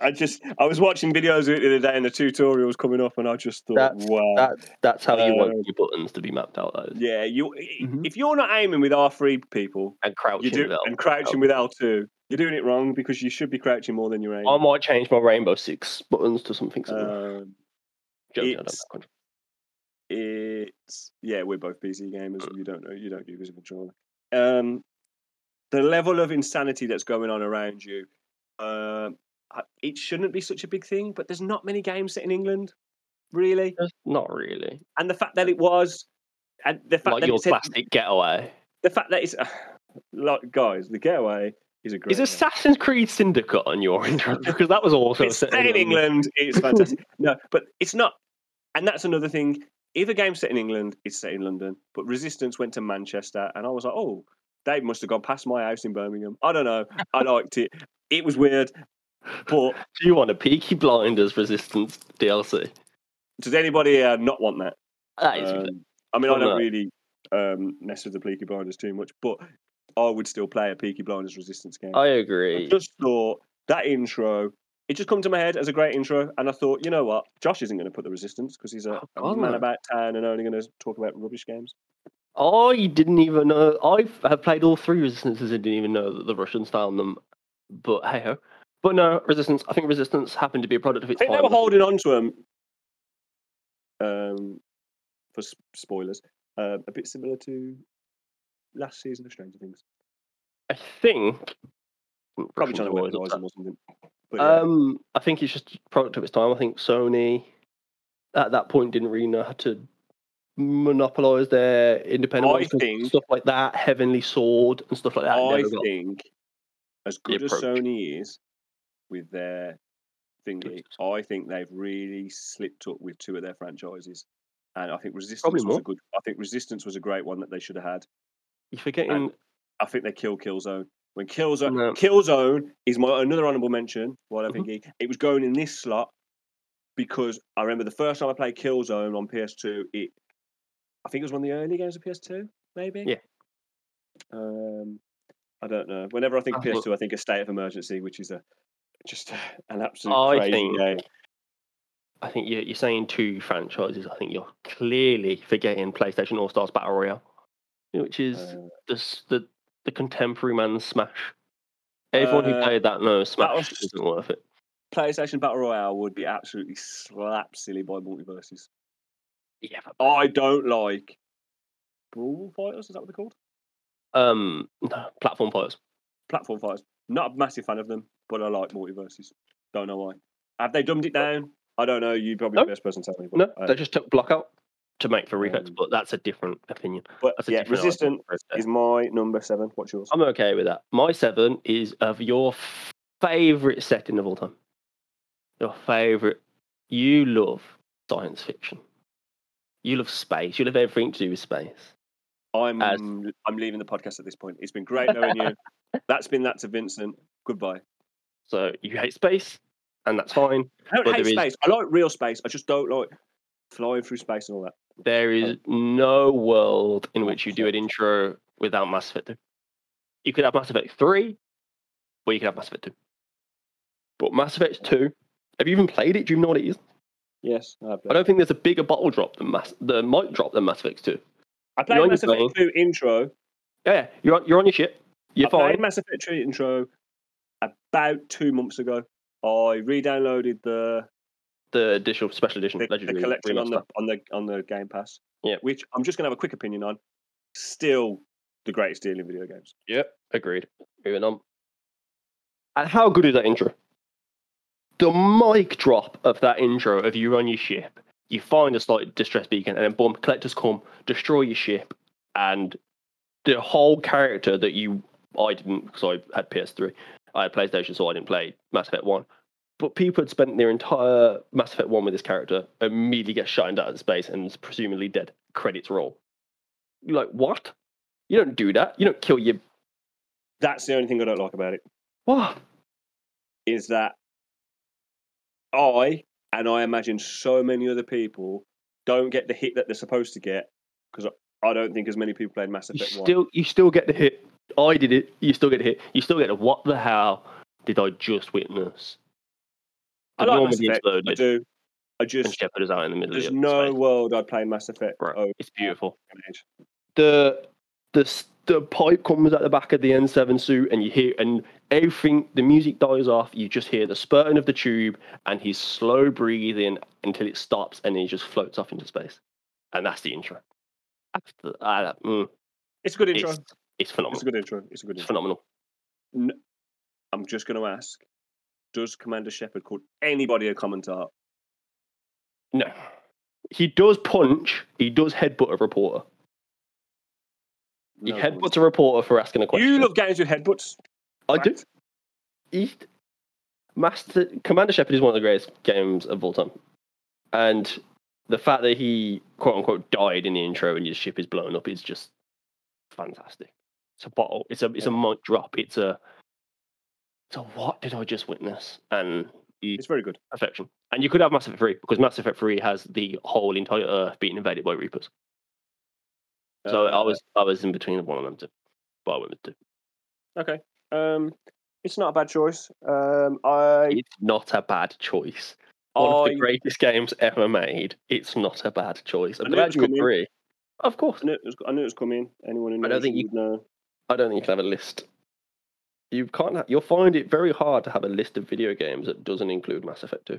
I just I was watching videos of it the other day, and the tutorial was coming up, and I just thought, That's- wow, that that's how you want Uh, your buttons to be mapped out. Those yeah. You Mhm. if you're not aiming with R three people, and crouching. you do without- and crouching with L two, you're doing it wrong because you should be crouching more than you're aiming. I might change my Rainbow Six buttons to something similar. Um, Joking, I it's- it's yeah, we're both PC gamers. You don't know, you don't use a controller. Um, the level of insanity that's going on around you, um, I- it shouldn't be such a big thing. But there's not many games set in England, really. Not really. And the fact that it was, and the fact Like that your set- plastic getaway. the fact that it's, like guys, the getaway is a great. Is. Assassin's Creed Syndicate on your intro? Because that was also set in England. It's fantastic. no, but it's not. And that's another thing. If a game's set in England, it's set in London. But Resistance went to Manchester, and I was like, oh, they must have gone past my house in Birmingham. I don't know. I liked it. It was weird. But Do you want a Peaky Blinders Resistance DLC? does anybody uh, not want that? That is Um, I mean, I don't really um, mess with the Peaky Blinders too much, but I would still play a Peaky Blinders Resistance game. I agree. I just thought that intro, it just come to my head as a great intro, and I thought, you know what, Josh isn't going to put the Resistance because he's a, Oh, a man about town and only going to talk about rubbish games. I didn't even know. I have played all three Resistances and didn't even know that the Russians found them. But hey ho. But no, Resistance. I think Resistance happened to be a product of I think time. they were holding on to them. Um, for spoilers, uh, a bit similar to last season of Stranger Things. I think. Probably Russians trying to weaponize them or something. But yeah. Um, I think it's just a product of its time. I think Sony at that point didn't really know how to monopolize their independent I think- stuff like that, Heavenly Sword and stuff like that. I think, as good as. Sony is with their thingy, I think they've really slipped up with two of their franchises. And I think Resistance was more. a good. I think Resistance was a great one that they should have had. You're forgetting. I think they kill Killzone. When Killzone, No. Killzone is my another honourable mention. While I think it was going in this slot because I remember the first time I played Killzone on PS2. It, I think it was one of the early games of PS2, maybe. Yeah. Um, I don't know. Whenever I think I PS2, I think a State of Emergency, which is a just an absolute I crazy think- game. I think you're, you're saying two franchises. I think you're clearly forgetting PlayStation All Stars Battle Royale, which is Uh, the, the the contemporary man's Smash. Everyone who Uh, played that knows Smash was- isn't worth it. PlayStation Battle Royale would be absolutely slap silly by MultiVersus. Yeah, but, I don't like Brawl Fighters. Is that what they're called? um, no, platform fighters. platform fighters. Not a massive fan of them, but I like MultiVersus. Don't know why. Have they dumbed it down? I don't know. You probably No. the best person to tell me. But, No, uh, they just took block out to make for reflex, Um, but that's a different opinion. but That's a yeah, different resistant argument for a is my number seven. What's yours? I'm okay with that. My seven is of your favorite setting of all time. Your favorite. You love science fiction. You love space. You love everything to do with space. I'm As- I'm leaving the podcast at this point. It's been great knowing you. That's been that to Vincent. Goodbye. So you hate space, and that's fine. I don't hate there is- space. I like real space. I just don't like flying through space and all that. There is no world in which you do an intro without Mass Effect 2. You could have Mass Effect 3, or you could have Mass Effect 2. But Mass Effect 2, have you even played it? Do you know what it is? Yes, I, have I don't think there's a bigger bottle drop than Mass, the mic drop than Mass Effect 2. I you're played on Mass your Effect 2 intro. Yeah, yeah, you're on, you're on your ship. You're I played. Mass Effect 2 intro about two months ago. I re-downloaded the The additional special edition, the, the collection on the on the on the Game Pass. Yeah. Which I'm just gonna have a quick opinion on. Still the greatest deal in video games. Yep, agreed. Moving on. And how good is that intro? The mic drop of that intro of you on your ship, you find a slight distress beacon, and then boom, collectors come, destroy your ship, and the whole character that you I didn't because I had PS3, I had PlayStation, so I didn't play Mass Effect One. But people had spent their entire Mass Effect One with this character, immediately gets shot into outer space and is presumably dead. Credits roll. You're like, what? You don't do that. You don't kill your That's the only thing I don't like about it. what? Is that I and I imagine so many other people don't get the hit that they're supposed to get because I don't think as many people played Mass You Effect One. still you still get the hit. I did it. You still get the hit. You still get the what the hell did I just witness? I like Mass Effect. I do. I and just Shepard is out in the middle there's of no space. world I'd play Mass Effect. Bro, over it's beautiful. The the the pipe comes at the back of the N7 suit, and you hear and everything. The music dies off. You just hear the spurting of the tube, and he's slow breathing until it stops, and he just floats off into space. And that's the intro. After, uh, mm, It's a good intro. it's, it's phenomenal. It's a good intro. It's a good It's intro. phenomenal. N- I'm just going to ask: Does Commander Shepard call anybody a commentator? No. He does punch, he does headbutt a reporter. He No headbutts a reporter for asking a question. You love games with headbutts. I do. He, Master Commander Shepard is one of the greatest games of all time. And the fact that he quote unquote died in the intro and his ship is blown up is just fantastic. It's a bottle. It's a it's a mic drop. It's a so what did I just witness? And It's very good. perfection. And you could have Mass Effect 3 because Mass Effect 3 has the whole entire Earth being invaded by Reapers. So I Uh, was I was in between one of them two. But I went with two. okay. Um, it's not a bad choice. Um, I It's not a bad choice. One of the greatest games ever made. It's not a bad choice. I'm I glad you agree. Of course. I knew, it was, I knew it was coming. Anyone who knows I don't think you you- know. I don't think you can have a list. You can't. Ha- you'll find it very hard to have a list of video games that doesn't include Mass Effect 2.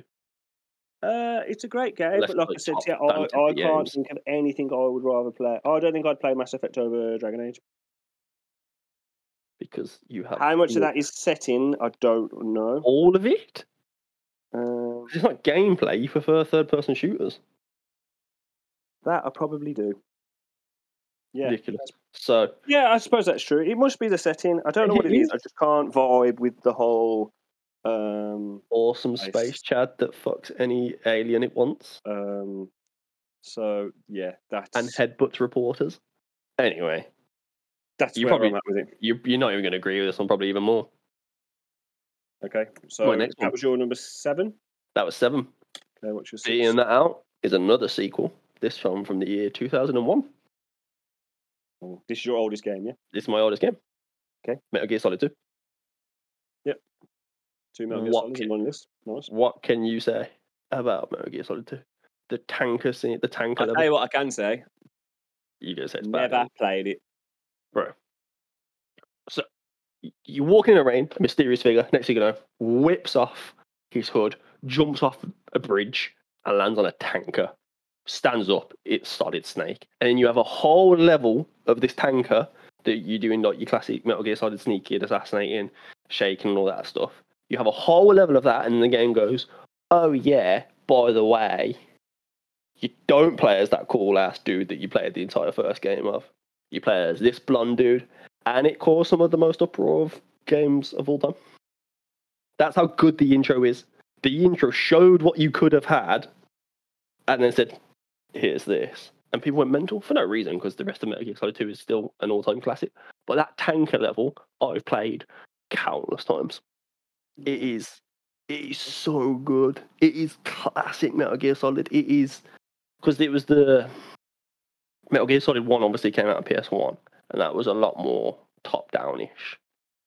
Uh, it's a great game, Unless but like I said, yeah, I, I can't games. think of anything I would rather play. I don't think I'd play Mass Effect over Dragon Age. because you have How much of that is set in, I don't know. all of it. Um, It's not gameplay. You prefer third-person shooters. that I probably do. Yeah, Ridiculous. So yeah, I suppose that's true. It must be the setting. I don't know what it is. I just can't vibe with the whole. Um, awesome Nice. space Chad that fucks any alien it wants um, so yeah, that's and headbutts reporters. Anyway, that's you probably- at with it. you, you're not even going to agree with this one, probably even more. Okay, so next that one. was your number seven. That was seven. Okay, what's your six? Beating that out is another sequel. This one from the year 2001. Oh, This is your oldest game, yeah? This is my oldest game. Okay. Metal Gear Solid 2. Yep. Two Metal Gear What Solids ca- in one list. Nice. What can you say about Metal Gear Solid 2? The tanker scene, the tanker I'll level. tell you what I can say. You guys say it's bad. Never eh? played it. bro. So you walk in the rain, a mysterious figure, next thing you know, whips off his hood, jumps off a bridge, and lands on a tanker. Stands up, it's Solid Snake. And you have a whole level of this tanker that you're doing like your classic Metal Gear Solid sneaky, assassinating, shaking, and all that stuff. You have a whole level of that, and the game goes, Oh yeah, by the way, you don't play as that cool ass dude that you played the entire first game of. You play as this blonde dude, and it caused some of the most uproar of games of all time. That's how good the intro is. The intro showed what you could have had, and then said, "Here's this," and people went mental for no reason because the rest of Metal Gear Solid 2 is still an all-time classic. But that tanker level, I've played countless times. It is, it is so good. It is classic Metal Gear Solid. It is because it was the Metal Gear Solid One obviously came out on PS One, and that was a lot more top-down-ish.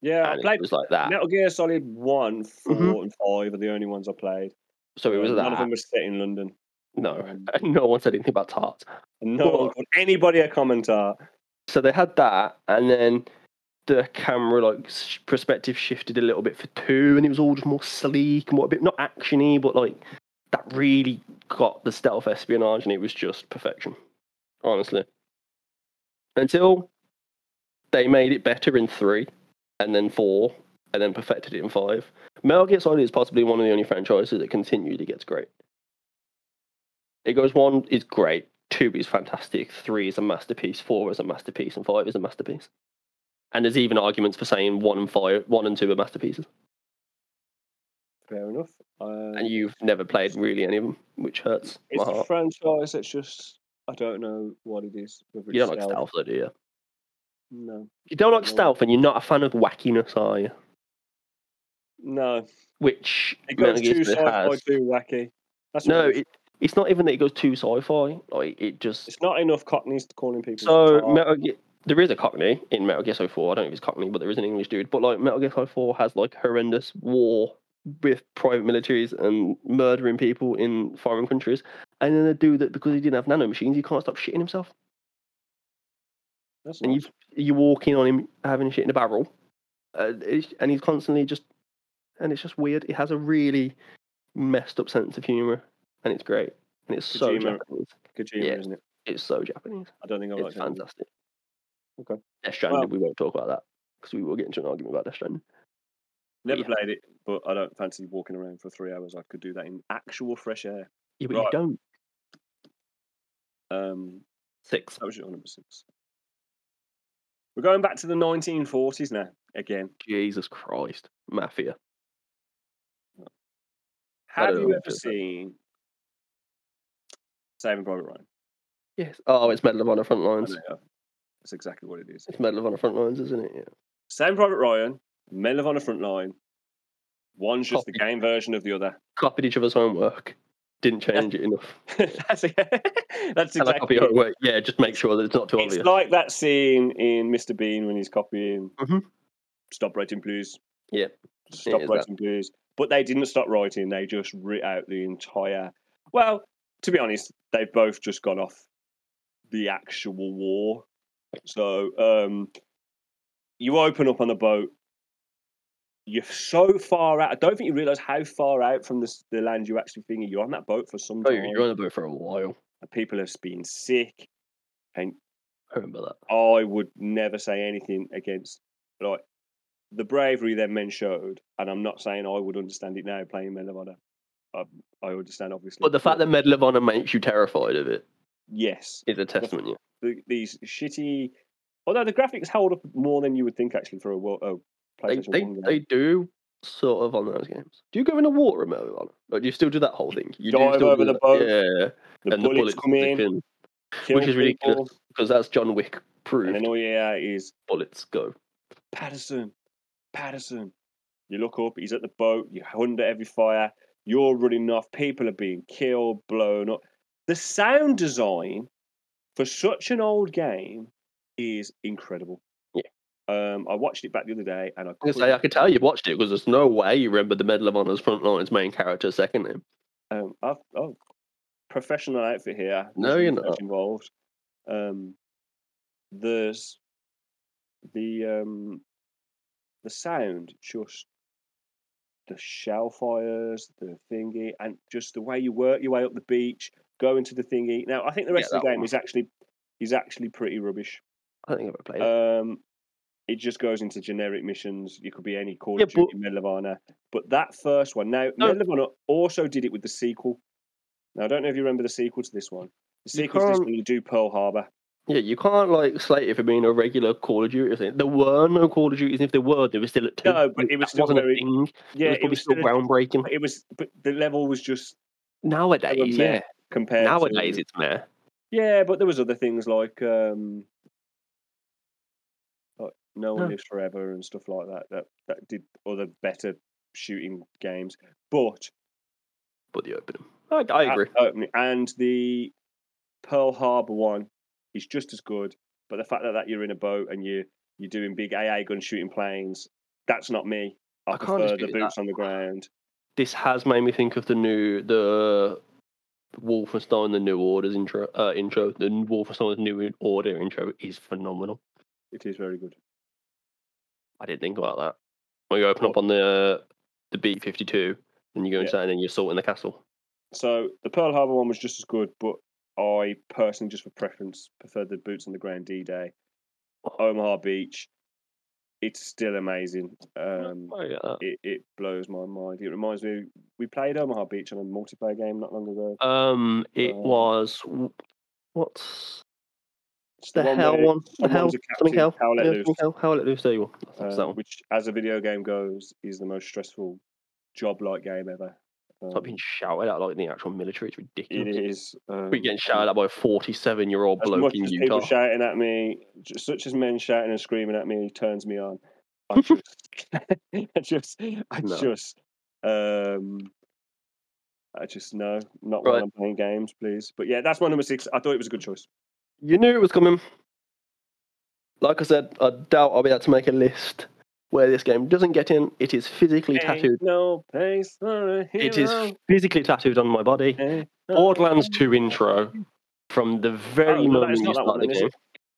Yeah, I played it was like that. Metal Gear Solid 1, 4, Mhm. and 5 are the only ones I played. so it was Uh, that. None of them were set in London. No, Um, no one said anything about tarts. No one But- called anybody a commentator. So they had that, and then the camera like perspective shifted a little bit for two, and it was all just more sleek and more a bit not actiony, but like that really got the stealth espionage, and it was just perfection, honestly. Until they made it better in three, and then four, and then perfected it in five. Metal Gear Solid is possibly one of the only franchises that continually gets great. It goes one is great, two is fantastic, three is a masterpiece, four is a masterpiece, and five is a masterpiece. And there's even arguments for saying one and five, one and two are masterpieces. Fair enough. Um, And you've never played really any of them, which hurts my it's a franchise that's just, I don't know what it is. You don't it's like stealth, though, do you? No. You don't like No. stealth, and you're not a fan of wackiness, are you? No. Which It goes too sci-fi, too wacky. That's No, what it is. it, it's not even that it goes too sci-fi. Like it just it's not enough cockneys to calling people. So. Metal Gear, there is a Cockney in Metal Gear Solid 4. I don't know if it's Cockney, but there is an English dude. But like Metal Gear Solid 4 has like horrendous war with private militaries and murdering people in foreign countries. And then a dude that because he didn't have nanomachines, he can't stop shitting himself. That's And nice. you you walk in on him having shit in a barrel, uh, and he's constantly just, and it's just weird. It has a really messed up sense of humor, and it's great. And it's so Japanese. Kojima, yeah. isn't it? It's so Japanese. I don't think I like It's fantastic. Okay. Death Stranding, Well- we won't talk about that because we will get into an argument about Death Stranding. Never Yeah. played it, but I don't fancy walking around for three hours. I could do that in actual fresh air. Yeah, but Right. you don't. Um, Six. that was your number six. We're going back to the 1940s now. Again, Jesus Christ. Mafia. have you ever seen Saving Private Ryan? Yes. Oh, it's Medal of Honor front lines. know. That's exactly what it is. It's Medal of Honor front lines, isn't it? Yeah. Saving Private Ryan, Medal of Honor front line. One's just the game version of the other. Copied each other's homework. Didn't change it enough. that's that's copy exactly. it. homework. Yeah, just make sure that it's not too It's obvious. It's like that scene in Mr. Bean when he's copying Mhm. Stop Writing Blues. Yeah, Stop is that. Writing Blues. But they didn't stop writing, they just writ out the entire. Well, to be honest, they've both just gone off the actual war. So um, you open up on the boat. You're so far out. I don't think you realise how far out from the, the land you actually think you're on that boat for some Oh, time. you're on the boat for a while. and people have been sick. And I remember that. I would never say anything against like the bravery them men showed, and I'm not saying I would understand it now playing Men of Honor. I, I understand obviously, But the fact that Medal of Honor makes you terrified of it yes, is a testament. Yeah. the, these shitty, although the graphics hold up more than you would think actually for a, a They, PlayStation they, One they do sort of on those games. Do you go in the water in Medal of Honor? Like, do you still do that whole thing? You Dive over the boat, Yeah, the and the bullets bullets come in, in, which is ridiculous. people, because that's John Wick proof. and then all you hear is Bullets go. Patterson, Patterson. You look up, he's at the boat, you're under every fire, you're running off, people are being killed, blown up. The sound design for such an old game is incredible. Yeah. Um, I watched it back the other day and I can say I could tell you watched it because there's no way you remember the Medal of Honor's front line's main character second name. um, I've, oh, professional outfit here. No, you're not. Involved. Um, there's the um, the sound just the shell fires, the thingy, and just the way you work your way up the beach, go into the thingy. Now, I think the Yeah, rest of the game one. is actually is actually pretty rubbish. I think I've ever played it. Um, it just goes into generic missions. You could be any Call Yeah, of Duty, but- Medal of Honor. But that first one, now No. Medal of Honor also did it with the sequel. Now I don't know if you remember the sequel to this one. The sequel to this one, you do Pearl Harbor. Yeah, you can't like slate it for being a regular Call of Duty thing. There were no Call of Duties, and if there were, they were still at two. No, but it was That still very-. Yeah, it was probably still still groundbreaking. It was, but the level was just Nowadays, yeah. compared. Nowadays, to, it's meh. Yeah, but there was other things like um, like No One No. Lives Forever and stuff like that that that did other better shooting games. But But the opening. I, I at agree. opening- and the Pearl Harbor one is just as good. But the fact that, that you're in a boat and you you're doing big AA gun shooting planes, that's not me. I, I can't prefer the dispute that. boots on the ground. This has made me think of the new the Wolfenstein the New Orders intro. Uh, intro. The Wolfenstein the New Order intro is phenomenal. It is very good. I didn't think about that. When you open up on the the B fifty two, and you go Yeah. inside, and then you're sorting the castle. So the Pearl Harbor one was just as good, but I personally, just for preference, prefer the boots on the ground D Day. Omaha Beach, it's still amazing. Um, I get it, it blows my mind. It reminds me, we played Omaha Beach on a multiplayer game not long ago. Um, it Um, was what's It's the, hell one? The hell, something hell, Hell Let yeah, Loose, hell, hell let loose. There you go. Uh, that one. which, as a video game goes, is the most stressful job-like game ever. It's like being shouted at like in the actual military. It's ridiculous. is. Um, We're getting shouted at by a forty-seven-year-old bloke in as people shouting at me, such as men shouting and screaming at me, turns me on. I just, I just, I No. just, um, I just no, not Right. while I'm playing games, please. But yeah, that's my number six. I thought it was a good choice. You knew it was coming. Like I said, I doubt I'll be able to make a list where this game doesn't get in. It is physically tattooed. No place for a It is physically tattooed on my body. Ain't no Borderlands 2 intro from the very Oh, moment you start one the game.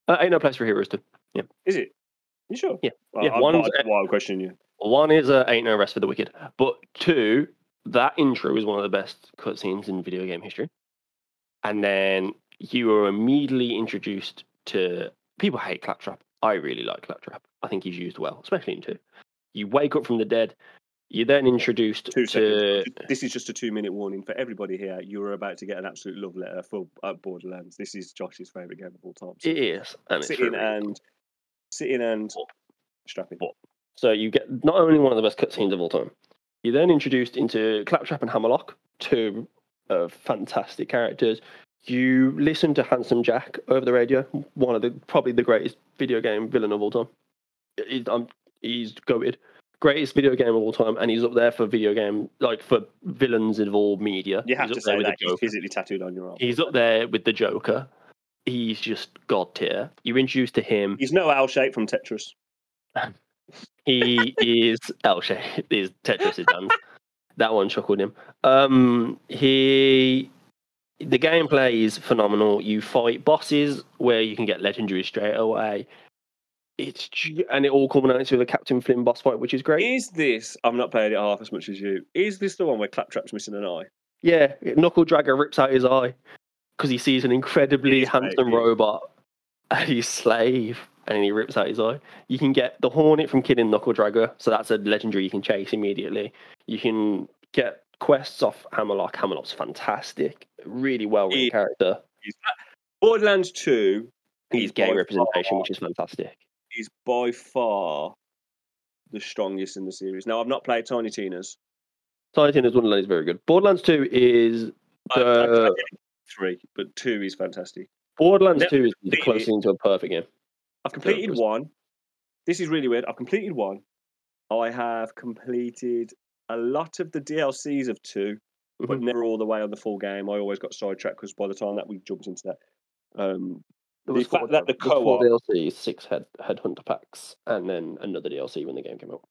Uh, ain't no place for heroes to. Yeah. Is it? You sure? Yeah. Well, Yeah, I'm one's- not why I'm questioning you. One is uh, Ain't No Rest for the Wicked, but two, that intro is one of the best cutscenes in video game history. And then you are immediately introduced to people hate Claptrap. I really like Claptrap. I think he's used well, especially in two. You wake up from the dead. You're then introduced Two to seconds. This is just a two-minute warning for everybody here. You are about to get an absolute love letter for uh, Borderlands. This is Josh's favorite game of all time. So it is, and it's sit in really and sit in and Well, strap in. So you get not only one of the best cutscenes of all time, you're then introduced into Claptrap and Hammerlock, two uh, fantastic characters. You listen to Handsome Jack over the radio, one of the probably the greatest video game villain of all time. He's, um, he's goated. Greatest video game of all time, and he's up there for video game, like for villains of all media. You have he's to say with that he's physically tattooed on your arm. He's up there with the Joker. He's just god tier. You're introduced to him. He's no owl shape from Tetris. He is L shaped. Is Tetris is done. That one chuckled him. Um, he, the gameplay is phenomenal. You fight bosses where you can get legendary straight away. It's and it all culminates with a Captain Flynt boss fight, which is great. Is this? I'm not playing it half as much as you. Is this the one where Claptrap's missing an eye? Yeah, Knuckle Dragger rips out his eye because he sees an incredibly It is, mate, handsome robot and he's slave and he rips out his eye. You can get the Hornet from killing Knuckle Dragger, so that's a legendary you can chase immediately. You can get quests off Hammerlock. Hammerlock's fantastic, really well written He- character. Borderlands Two He's gay representation, far- which is fantastic. He's by far the strongest in the series. Now I've not played Tiny Tina's. Tiny is one of those very good. Borderlands 2 is I- I- I the three, but two is fantastic. Borderlands Never 2 is the closest thing to a perfect game. I've completed one. This is really weird. I've completed one. I have completed a lot of the DLCs of 2 but never all the way on the full game. I always got sidetracked because by the time that we jumped into that, um, The fact that the four co-op- DLCs, six head headhunter packs, and then another DLC when the game came out.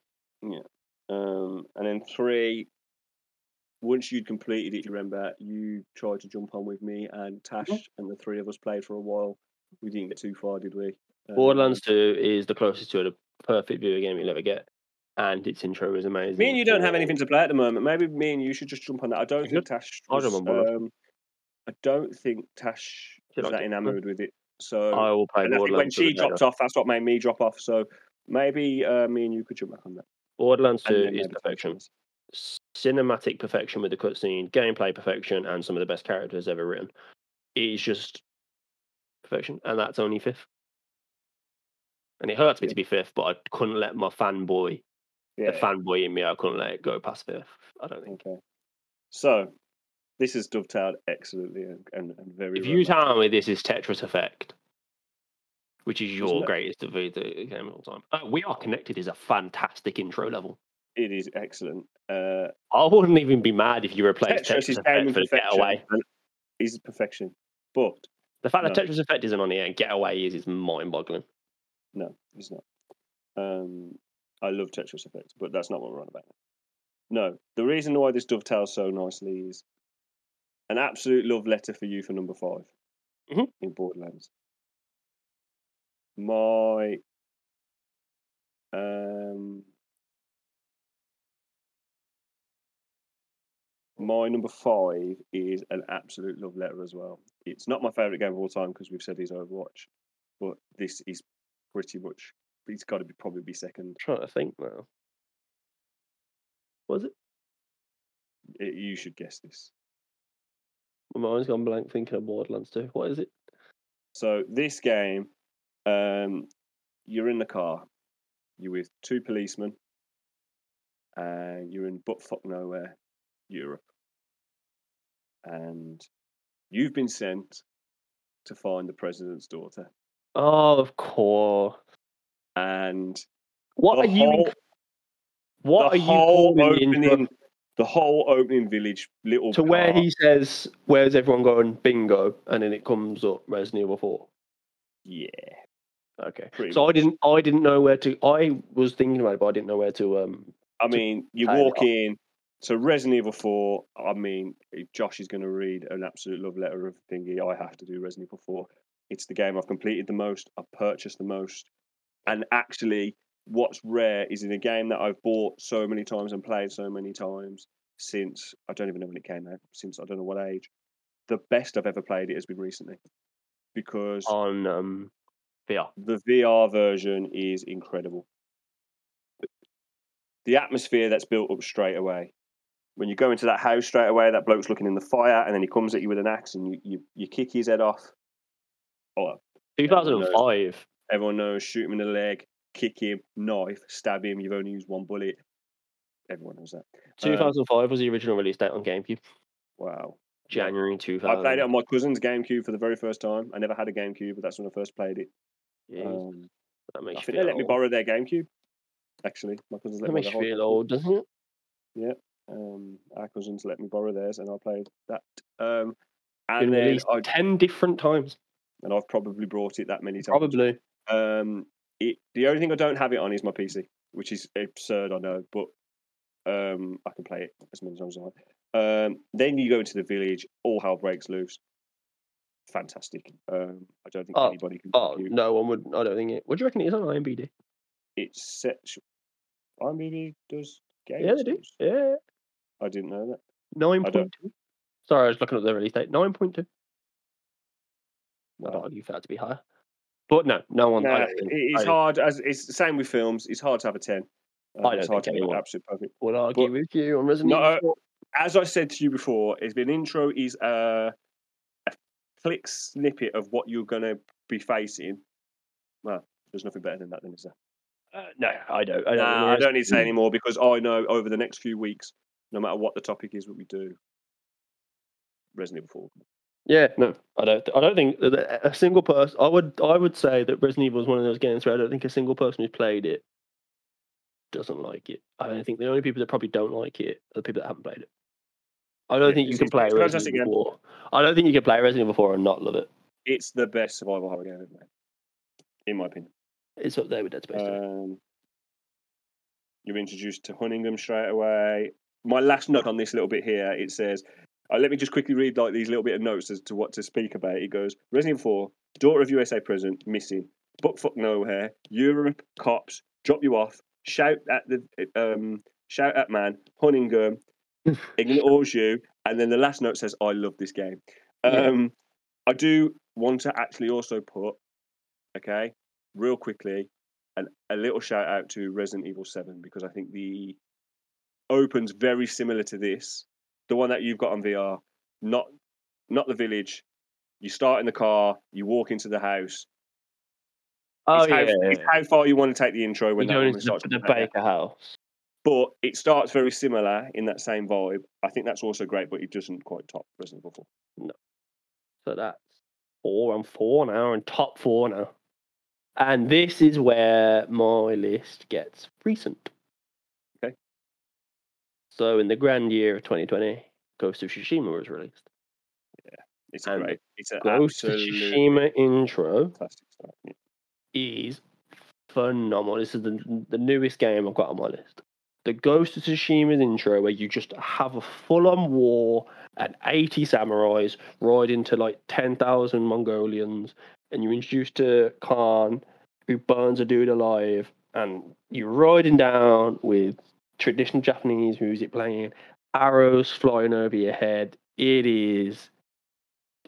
Yeah, um, and then three. Once you'd completed it, you remember, you tried to jump on with me and Tash, and the three of us played for a while. We didn't get too far, did we? Um, Borderlands 2 is the closest to a perfect video game you'll ever get, and its intro is amazing. Me and you don't have anything to play at the moment. Maybe me and you should just jump on that. I don't think. Tash. I don't um, I don't think Tash was that enamoured with it. So I will play think when she dropped Dana. off, that's what made me drop off. So maybe uh, me and you could jump back on that. Borderlands 2 is perfection. Cinematic perfection with the cutscene, gameplay perfection, and some of the best characters ever written. It is just perfection, and that's only fifth. And it hurts me Yeah. to be fifth, but I couldn't let my fanboy, Yeah. the fanboy in me, I couldn't let it go past fifth. I don't think. Okay. So this is dovetailed excellently and, and, and very. If well. you tell me this is Tetris Effect, which is your greatest video game of all time, uh, We Are Connected is a fantastic intro level. it is excellent. Uh, I wouldn't even be mad if you replaced Tetris Tetris, is Effect for. Getaway. Is perfection, but The fact that Tetris Effect isn't on here and Getaway is is mind-boggling. no, it's not. Um, I love Tetris Effect, but that's not what we're on about. No, the reason why this dovetails so nicely is an absolute love letter for you for number 5 Mhm. in Borderlands. My um, my number five is an absolute love letter as well. It's not my favorite game of all time because we've said he's Overwatch, but this is pretty much. It's got to be probably be second. trying to think now. Was it? It- you should guess this. My mind's gone blank thinking of Borderlands 2. What is it? So this game, um, you're in the car, you're with two policemen, and you're in buttfuck nowhere, Europe, and you've been sent to find the president's daughter, Oh, of course. And What are you? whole- what are you the opening, the whole opening village, little to where he says, "Where's everyone going?" Bingo, and then it comes up Resident Evil 4. yeah, Okay. Pretty so I didn't. I didn't know where to. I was thinking about it, but I didn't know where to. Um. I mean, you walk in. So Resident Evil Four. I mean, if Josh is going to read an absolute love letter of thingy. I have to do Resident Evil Four. It's the game I've completed the most. I've purchased the most, and actually, what's rare is in a game that I've bought so many times and played so many times since I don't even know when it came out. Since I don't know what age. The best I've ever played it has been recently, because On um. VR. the VR version is incredible. The atmosphere that's built up straight away. When you go into that house straight away, that bloke's looking in the fire, and then he comes at you with an axe, and you you, you kick his head off. Oh, 2005. Everyone knows. Shoot him in the leg, kick him, knife, stab him. You've only used one bullet. Everyone knows that. Uh, 2005 was the original release date on GameCube. Wow. January 2000. I played it on my cousin's GameCube for the very first time. I never had a GameCube, but that's when I first played it. Jeez, Um, that makes you think they let me borrow their GameCube. Actually, my cousins let That me makes you feel old, doesn't it? um, our cousins let me borrow theirs, and I played that. Um, Been and then I, ten different times. and I've probably brought it that many times. Probably. Um, it, the only thing I don't have it on is my PC, which is absurd, I know, but um, I can play it as many times as I want. Um, then you go into the village, all hell breaks loose. Fantastic. Um, I don't think Oh, anybody can. Oh compute. no one would. I don't think it. What do you reckon it is on IMDb? It's set. IMDb does games. Yeah, they do. Yeah, I didn't know that. nine I don't- point two. Sorry, I was looking at the release date. Nine point two. I'd Wow. argue for that to be higher, but no, no one. I Nah, don't think, it- it's I hard as it's the same with films. It's hard to have a ten. Uh, I don't hard think anyone- an absolute perfect. would argue but- with you on Resident No, Evil. 4. As I said to you before, it's been intro is a, a flick snippet of what you're going to be facing. Well, there's nothing better than that, then is there? Uh, no, I don't. I don't. Nah, I don't need to say anymore because I know over the next few weeks, no matter what the topic is, what we do, Resident Evil 4. Yeah, no, I don't. I don't think that a single person. I would. I would say that Resident Evil is one of those games where I don't think a single person who's played it doesn't like it. I don't think the only people that probably don't like it are the people that haven't played it. I don't Yeah, think you can play Resident. Evil 4. I don't think you can play Resident Evil 4 and not love it. It's the best survival horror game ever made, in my opinion. It's up there with Dead Space. Um, you're introduced to Hunnigan straight away. My last note on this little bit here, it says, uh, let me just quickly read like these little bit of notes as to what to speak about. It goes, Resident Evil 4, daughter of USA president, missing, but fuck nowhere, Europe, cops, drop you off, shout at the um, shout at man, Hunnigan, ignores you, and then the last note says, I love this game. Yeah. Um, I do want to actually also put, okay, real quickly, and a little shout out to Resident Evil 7 because I think the opens very similar to this. The one that you've got on VR, not not the village. You start in the car, you walk into the house. oh it's, yeah, how, yeah, how far you want to take the intro when you that go woman into starts the, the. Baker House. but it starts very similar in that same vibe. I think that's also great, but it doesn't quite top Resident Evil 4. So that's four and four now, and top four now. And this is where my list gets recent. So in the grand year of 2020, Ghost of Tsushima was released. Yeah, it's And great. It's an Ghost of Tsushima intro. Yeah. is phenomenal. This is the, the newest game I've got on my list. The Ghost of Tsushima's intro, where you just have a full on war and 80 samurais ride into like 10,000 Mongolians, and you're introduced to Khan, who burns a dude alive, and you're riding down with traditional Japanese music playing, arrows flying over your head. It is.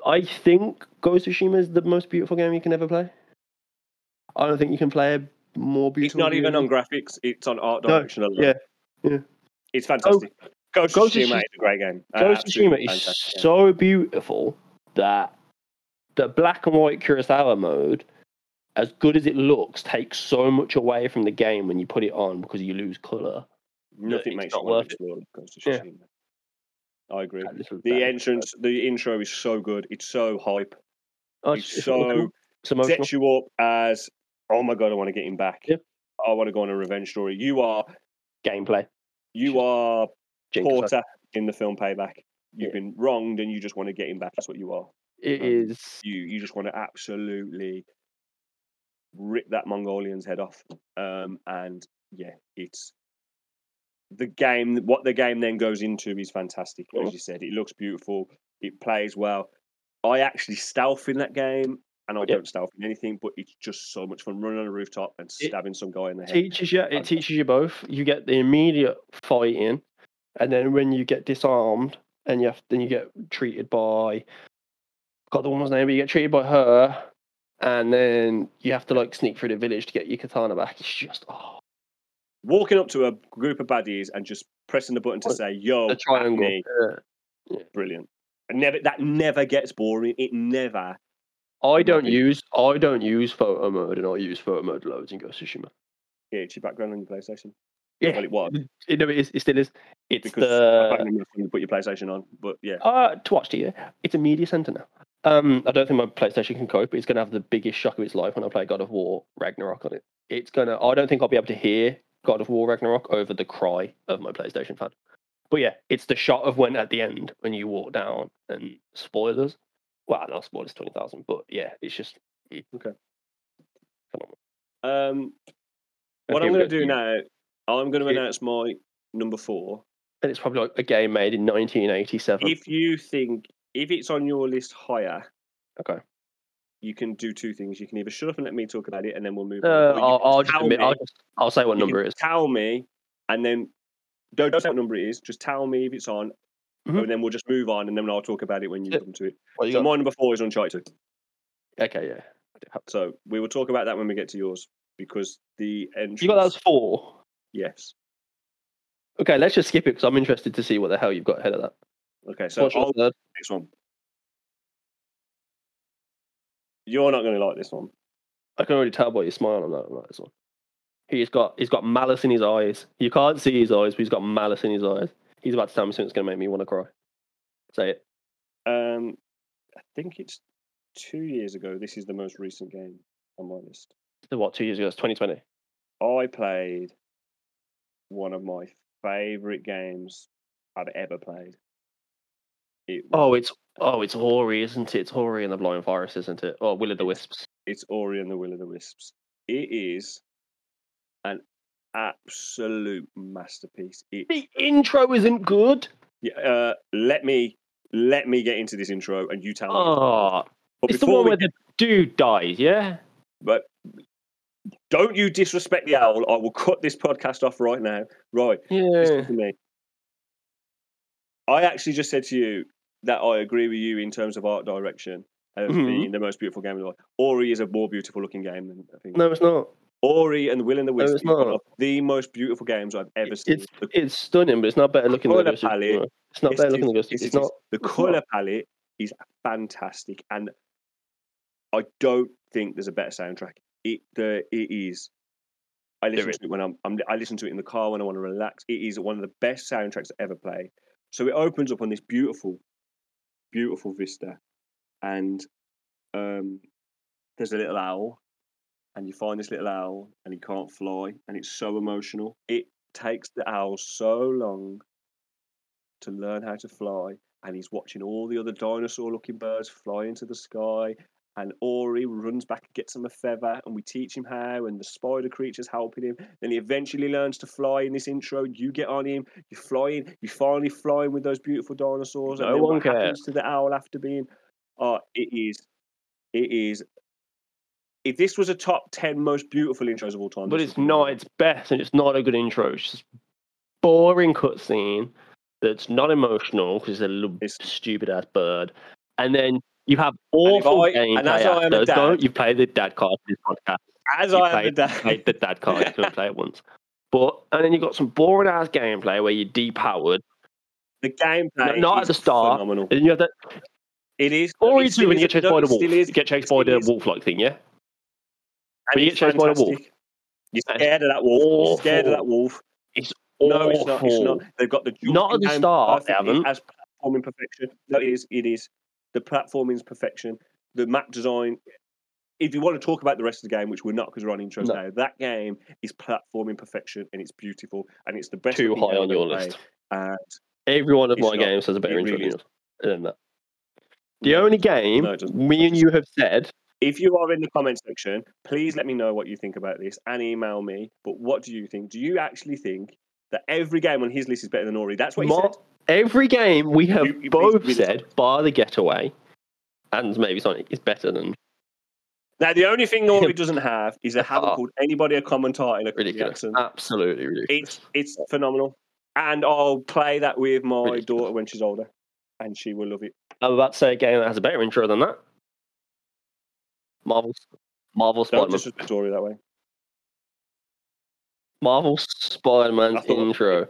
I think Ghost of Tsushima is the most beautiful game you can ever play. I don't think you can play a more beautiful. It's not even on graphics, it's on art No, direction alone. yeah, yeah. It's fantastic. Ghost, Ghost of Tsushima is a great game. Ghost of Tsushima is fantastic so beautiful that the black and white Kurosawa mode, as good as it looks, takes so much away from the game when you put it on because you lose color. Nothing makes want worth to explore Ghost of Yeah. I agree. The entrance, the intro is so good. It's so hype. Oh, It's so emotional. It's sets you up as, oh my god, I want to get him back. Yeah. I want to go on a revenge story. You are, gameplay. you are Jinx, Porter in the film Payback. You've Yeah. been wronged, and you just want to get him back. That's what you are. It um, is. You you just want to absolutely rip that Mongolian's head off. Um, and yeah, it's the game. What the game then goes into is fantastic. As you said, it looks beautiful. It plays well. I actually stealth in that game, and I don't stealth in anything. But it's just so much fun running on a rooftop and It stabbing some guy in the head. teaches you. It teaches you both. You get the immediate fighting, and then when you get disarmed and you have, then you get treated by. Got the woman's name, but you get treated by her, and then you have to like sneak through the village to get your katana back. It's just oh, Walking up to a group of baddies and just pressing the button to say "Yo, the triangle. Acme," Yeah. brilliant. And never that never gets boring. It never. I don't Nothing. use I don't use photo mode, and I use photo mode loads in Ghost of Tsushima. Yeah, it's your background on your PlayStation. Yeah, Well, it was it, no, it, is, it still is. It's because the can't you put your PlayStation on. But yeah, Uh, to watch the It's a media center now. Um, I don't think my PlayStation can cope. It's going to have the biggest shock of its life when I play God of War Ragnarok on it. It's going to. I don't think I'll be able to hear God of War Ragnarok over the cry of my PlayStation fan. But yeah, it's the shot of when at the end when you walk down and spoilers. Well, not spoilers twenty thousand, but yeah, it's just it- Okay. um, what I'm going to do now, I'm going to announce my number four. And it's probably like a game made in 1987. If you think if it's on your list higher, okay. You can do two things. You can either shut up and let me talk about it, and then we'll move. on, Uh, you I'll, I'll just admit, me- I'll, just, I'll say what number it is. Tell me, and then don't, don't say what number it is. Just tell me if it's on, Mhm. and then we'll just move on, and then I'll talk about it when you Yeah. come to it. You So got? my number four is Uncharted. Okay, yeah. I do have- So we will talk about that when we get to yours because the entrance. You got those four. Yes. Okay, let's just skip it because I'm interested to see what the hell you've got ahead of that. Okay. So I'll this one. You're not going to like this one. I can already tell by your smile on that, on this one. He's got he's got malice in his eyes. You can't see his eyes, but he's got malice in his eyes. He's about to tell me something that's going to make me want to cry. Say it. Um, I think it's two years ago. This is the most recent game on my list. What? Two years ago, it's 2020. I played one of my favorite games I've ever played. It Oh, it's oh, it's Ori, isn't it? It's Ori and the Blind Forest, isn't it? Oh, Will of the Wisps. it's Ori and the Will of the Wisps. It is an absolute masterpiece. It, The intro isn't good. yeah, uh, let me let me get into this intro and you tell me. Oh, But it's the one where get- the dude dies. Yeah. but don't you disrespect the owl. I will cut this podcast off right now. Right. Yeah. Me. I actually just said to you that I agree with you in terms of art direction as Mhm. being the most beautiful game in the world. Ori is a more beautiful looking game than I think. No, it's not. Ori and the Will and the No, Wisp it's not. of the most beautiful games I've ever seen. It's The it's stunning, but it's not better looking than of palette. It's not Yes, better looking than Ghost. It's it is. not. The color not. palette is fantastic, and I don't think there's a better soundtrack. It the it is. I listen is. to it when I'm, I'm I listen to it in the car when I want to relax. It is one of the best soundtracks I ever play. So it opens up on this beautiful, beautiful vista, and um, there's a little owl, and you find this little owl, and he can't fly, and it's so emotional. It takes the owl so long to learn how to fly, and he's watching all the other dinosaur-looking birds fly into the sky. And Ori runs back and gets him a feather, and we teach him how, and the spider creature's helping him. Then he eventually learns to fly in this intro. You get on him, you're flying, you're finally flying with those beautiful dinosaurs. No and then one what happens cares. to the owl after being. Oh, it is. It is. If this was a top 10 most beautiful intros of all time, But it's not its best, and it's not a good intro. It's just boring cutscene that's not emotional because it's a little It's- stupid ass bird. And then you have And awful I- gameplay and as I am a after. Don't you play the dad card this podcast? As you I am played, the you played the dad card. You play it once. But and then you've got some boring ass gameplay where you're depowered. The gameplay not at the start. phenomenal. And you have that It is. or it you when you get chased by the wolf. is, You get chased by the wolf like thing, yeah? and you get chased by the wolf. You're scared of that wolf. You're scared of that wolf. It's No, it's not. It's not. They've got the Not at the start, they haven't. as platforming perfection. No, it is. It is. The platforming is perfection. The map design. If you want to talk about the rest of the game, which we're not because we're on intros No. now, that game is platforming perfection and it's beautiful and it's the best. Too high on your list. And Every one of my not. games has a better intro really than that. The no, only game No, me and you have said if you are in the comment section, please let me know what you think about this and email me. But what do you think? Do you actually think that every game on his list is better than Ori? That's what he said. Every game we have You- you both it. said, bar the getaway, and maybe Sonic is better than Now, the only thing Ori doesn't have is they haven't Oh. Ah. called anybody a commentator in a ridiculous. accent. Absolutely ridiculous. It's it's phenomenal, and I'll play that with my Ridiculous. daughter when she's older, and she will love it. I'm about to say a game that has a better intro than that. Marvel's Marvel Don't Spider-Man. disrespect Ori that way. Marvel thought- intro.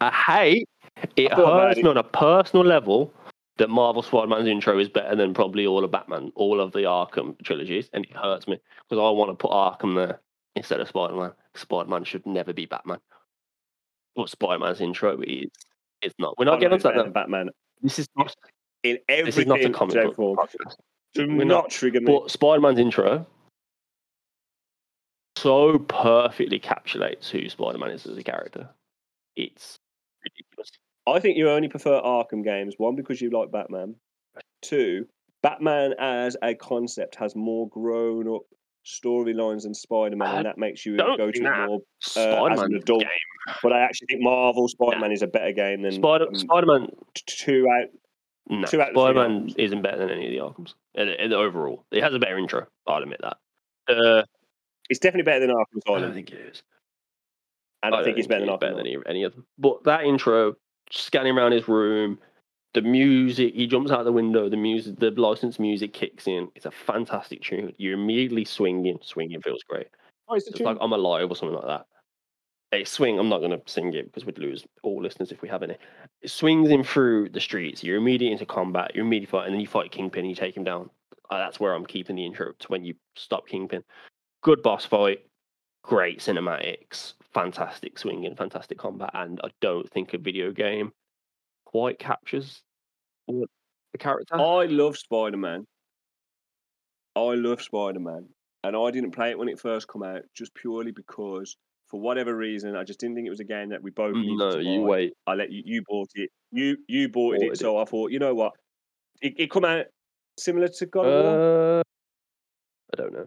I hate it I thought about hurts me on a personal level that Marvel Spider-Man's intro is better than probably all of Batman, all of the Arkham trilogies, and it hurts me because I want to put Arkham there instead of Spider-Man. Spider-Man should never be Batman. But Spider-Man's intro is it's not. We're not getting is onto that. Batman This is not. in This is not a comic book form. Do We're not, not. trigger me. But Spider-Man's intro so perfectly encapsulates who Spider-Man is as a character. It's. I think you only prefer Arkham games. One because you like Batman. Two, Batman as a concept has more grown-up storylines than Spider-Man, I and that makes you go to that. more. Spider-Man adult, game. But I actually think Marvel Spider-Man is a better game than Spider um, Spider-Man. two out. No, two out of the three Spider-Man isn't better than any of the Arkhams. In, in overall, it has a better intro. I'll admit that. Uh, It's definitely better than Arkham I don't think it is. and I, don't think it's better than better than any, any of them. But that intro, scanning around his room, the music, he jumps out the window, the music, the licensed music kicks in. It's a fantastic tune. You're immediately swinging. Swinging feels great. Oh, it's It's like I'm alive or something like that. A swing. I'm not going to sing it because we'd lose all listeners if we have any. It swings in through the streets. You're immediately into combat. You're immediately fight, and then you fight Kingpin. and You take him down. Uh, that's where I'm keeping the intro to when you stop Kingpin. Good boss fight. Great cinematics. Fantastic swinging. Fantastic combat. And I don't think a video game quite captures what the character. I love Spider Man. I love Spider Man, and I didn't play it when it first come out just purely because, for whatever reason, I just didn't think it was a game that we both needed no, to you buy. wait. I let you. You bought it. You you bought it. it. So I thought, you know what? It, it come out similar to God of War, Uh, I don't know.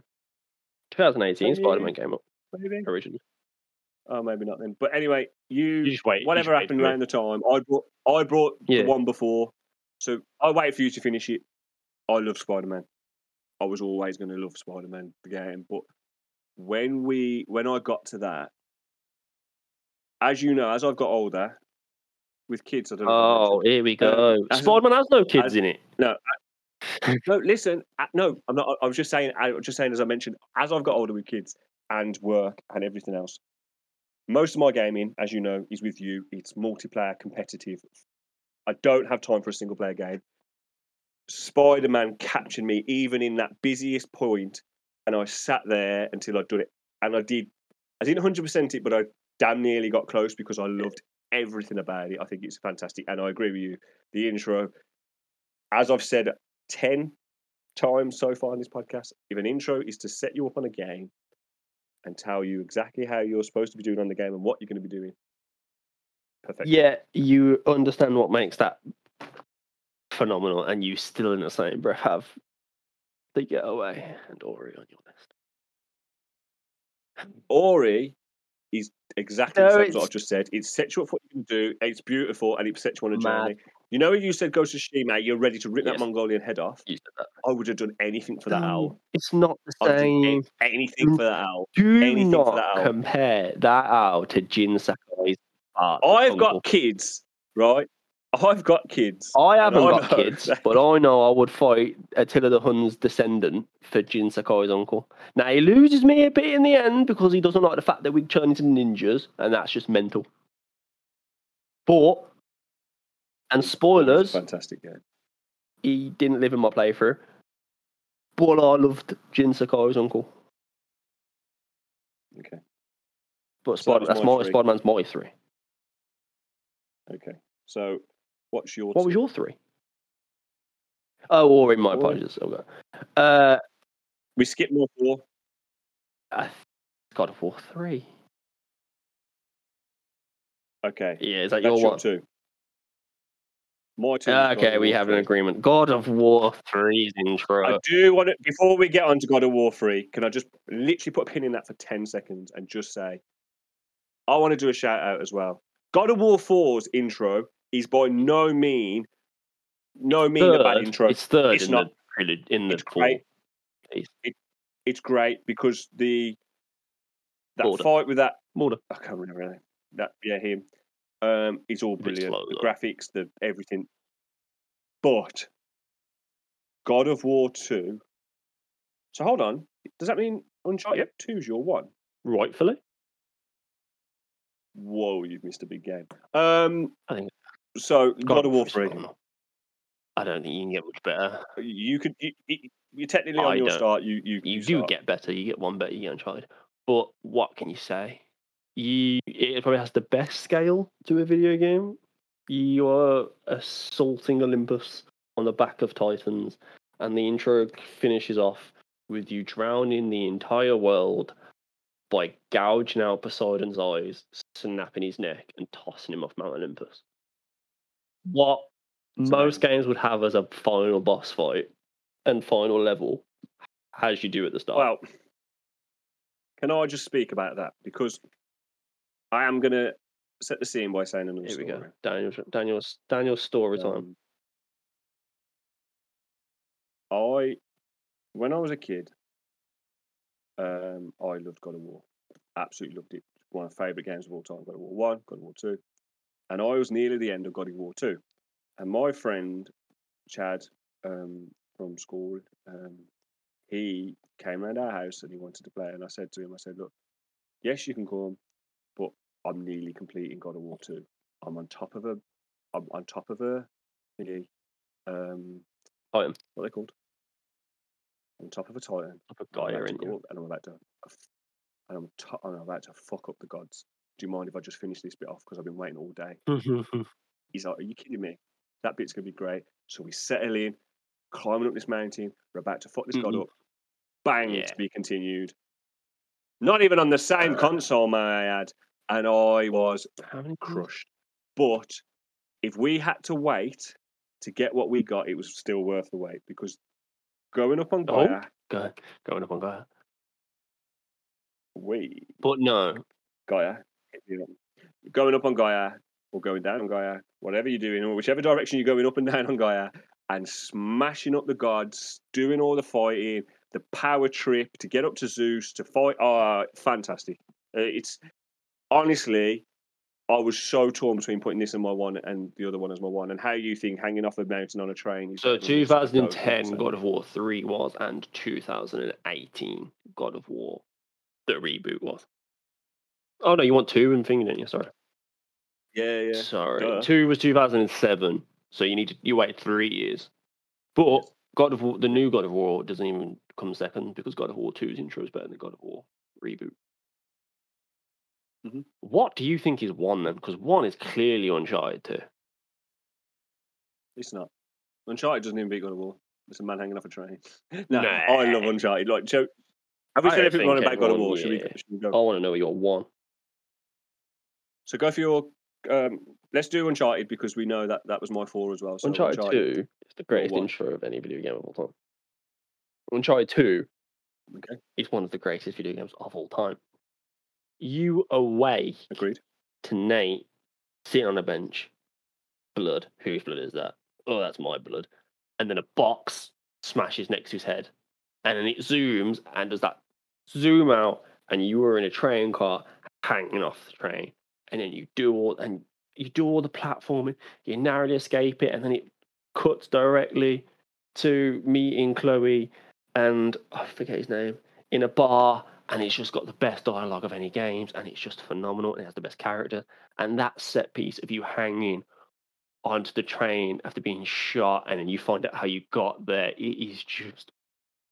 2018 Spider-Man came up maybe. originally. Oh, maybe not then. But anyway, you, You just wait. whatever just happened for it. around the time, I brought I brought Yeah. the one before, so I waited for you to finish it. I love Spider Man. I was always going to love Spider Man the game, but when we when I got to that, as you know, as I've got older, with kids, I don't. know Oh, here we uh, go. as- Spider-Man has no kids as- in it. no, uh, No listen, uh, no, I'm not. I was just saying. I was just saying, as I mentioned, as I've got older with kids and work and everything else, most of my gaming, as you know, is with you. It's multiplayer, competitive. I don't have time for a single player game. Spider Man captured me even in that busiest point, and I sat there until I'd done it. And I did I didn't 100% it, but I damn nearly got close because I loved everything about it. I think it's fantastic. And I agree with you. The intro, as I've said 10 times so far in this podcast, if an intro is to set you up on a game and tell you exactly how you're supposed to be doing on the game and what you're going to be doing, perfect. Yeah, you understand what makes that phenomenal, and you still, in the same breath, have the getaway and Ori on your list. Ori is exactly No, the same as what I've just said. It sets you up for what you can do. It's beautiful and it sets you on a Mad. journey. You know, you said go to Shima, you're ready to rip Yes. that Mongolian head off. You said that. I would have done anything for that mm, owl. It's not the I would do same. anything for that owl. Do anything for that not owl. compare that owl to Jin Sakai's art. I've got kids, right? I've got kids. I haven't got kids, but I know I would fight Attila the Hun's descendant for Jin Sakai's uncle. Now he loses me a bit in the end because he doesn't like the fact that we turn into ninjas, and that's just mental. But and spoilers, Fantastic game. he didn't live in my playthrough. But I loved Jin Sakai's uncle. Okay. But So Spider- was that's my my three. Spider Man's my three. Okay. So, what's your? What was your three? Oh, Ori, my Ori. apologies. Okay. Uh, We skipped more four. I th- God of War three. Okay. Yeah, is that That's your your one? two. My is Ah, okay, we have an agreement. God of War 3's intro. I do want to, before we get on to God of War 3, can I just literally put a pin in that for 10 seconds and just say, I want to do a shout out as well. God of War 4's intro is by no mean, no mean a bad intro. It's third It's in not. the in the It's great. piece. It's great because the that Baldur. fight with that Mortar. I can't remember anything. That yeah, him. Um, it's all brilliant. the graphics, the everything. But God of War two. So hold on. Does that mean Uncharted two is your one? Rightfully. Whoa, you've missed a big game. Um, I think so God, of War three. I don't think you can get much better. You could. You, you, technically I on your start. You you You do get better. You get one better. You get Uncharted. But what can you say? You it probably has the best scale to a video game. You are assaulting Olympus on the back of Titans, and the intro finishes off with you drowning the entire world by gouging out Poseidon's eyes, snapping his neck, and tossing him off Mount Olympus. What It's most games would have as a final boss fight and final level, as you do at the start. Well, can I just speak about that because I am gonna set the scene by saying another Here we go. Daniel's Daniel's Daniel's story time. Um, I, when I was a kid, um, I loved God of War. Absolutely loved it. One of my favourite games of all time. God of War One, God of War Two, and I was nearly the end of God of War Two, and my friend Chad um, from school, um, he came around our house and he wanted to play, and I said to him, I said, look, yes, you can come, I'm nearly completing God of War Two. I'm on top of a, I'm on top of a thingy, um, Titan. what are they called? On top of a titan. Up a I'm guy about to in up and I'm about to, and I'm, to- I'm about to fuck up the gods. Do you mind if I just finish this bit off because I've been waiting all day? He's like, Are you kidding me? That bit's gonna be great. So we settle in, climbing up this mountain. We're about to fuck this god Mhm. up. Bang Yeah. to be continued. Not even on the same console, may I add. And I was crushed. But if we had to wait to get what we got, it was still worth the wait because going up on Oh. Gaia, Go, going up on Gaia. we But no, Gaia, going up on Gaia or going down on Gaia, whatever you're doing, or whichever direction you're going up and down on Gaia, and smashing up the gods, doing all the fighting, the power trip to get up to Zeus to fight. Oh, fantastic! Uh, It's honestly, I was so torn between putting this in my one and the other one as my one. And how you think hanging off a mountain on a train? Is so better than just going 2010 so- God of War 3 was, and 2018 God of War, the reboot was. Oh no, you want two and thing, didn't you? Sorry. Yeah, yeah. Sorry, duh. two was 2007, so you need to you wait three years. But God of War, the new God of War doesn't even come second because God of War 2's intro is better than God of War reboot. Mhm. What do you think is one then? Because one is clearly Uncharted 2. It's not. Uncharted doesn't even beat God of War. It's a man hanging off a train. no, Nah. I love Uncharted. Like, Joe, have we said everything wrong think about God of War? Should, we, should we go? I want to know what your one. So go for your. Um, let's do Uncharted because we know that that was my four as well. So Uncharted 2 is the greatest intro of any video game of all time. Uncharted 2 Okay, is one of the greatest video games of all time. You away agreed. to Nate sitting on a bench, blood. Whose blood is that? Oh, that's my blood. And then a box smashes next to his head. And then it zooms and does that zoom out, and you were in a train car hanging off the train. And then you do all and you do all the platforming, you narrowly escape it, and then it cuts directly to meeting Chloe and oh, I forget his name in a bar, and it's just got the best dialogue of any games, and it's just phenomenal. And it has the best character, and that set piece of you hanging onto the train after being shot, and then you find out how you got there. It is just,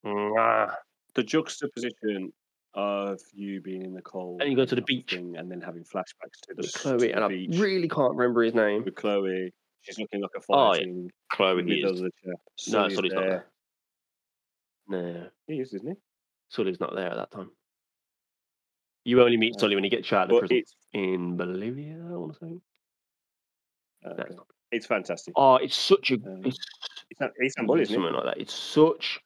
mwah. The juxtaposition of you being in the cold And you go to the beach. thing and then having flashbacks to the, s- to Chloe, the and I beach really can't remember his name. with Chloe. She's looking like a fighting Oh, yeah. Chloe is the chair. no, Sully's not there. there. No, He is, isn't he? Sully's not there at that time. You only meet Oh. Sully when you out of the But prison it's in Bolivia. I want to say. uh, it's not. it's fantastic. Oh, it's such a Um, it's It's not Istanbul, isn't it? something like that. It's such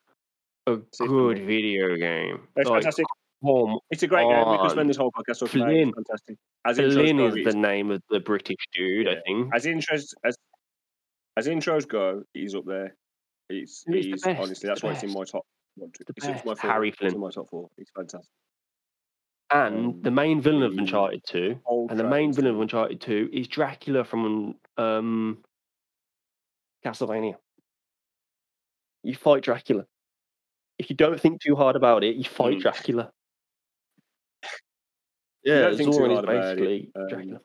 a Istanbul. good video game. It's Like, fantastic. come It's a great game. We could spend this whole podcast talking about it. Flynn. It's fantastic. As intros go, is it's- the name of the British dude, I Yeah. think. as intros as as intros go, he's up there. He's, He's the he's best, honestly the that's why it's in my top. One, two, The it's my best. four, Harry It's Flynn. in my top four. He's fantastic. And um, the main villain of Uncharted 2, Old and the main villain of Uncharted 2 is Dracula from um, Castlevania. You fight Dracula. If you don't think too hard about it, you fight Mm. Dracula. Yeah, Zoran is about it, basically um, Dracula.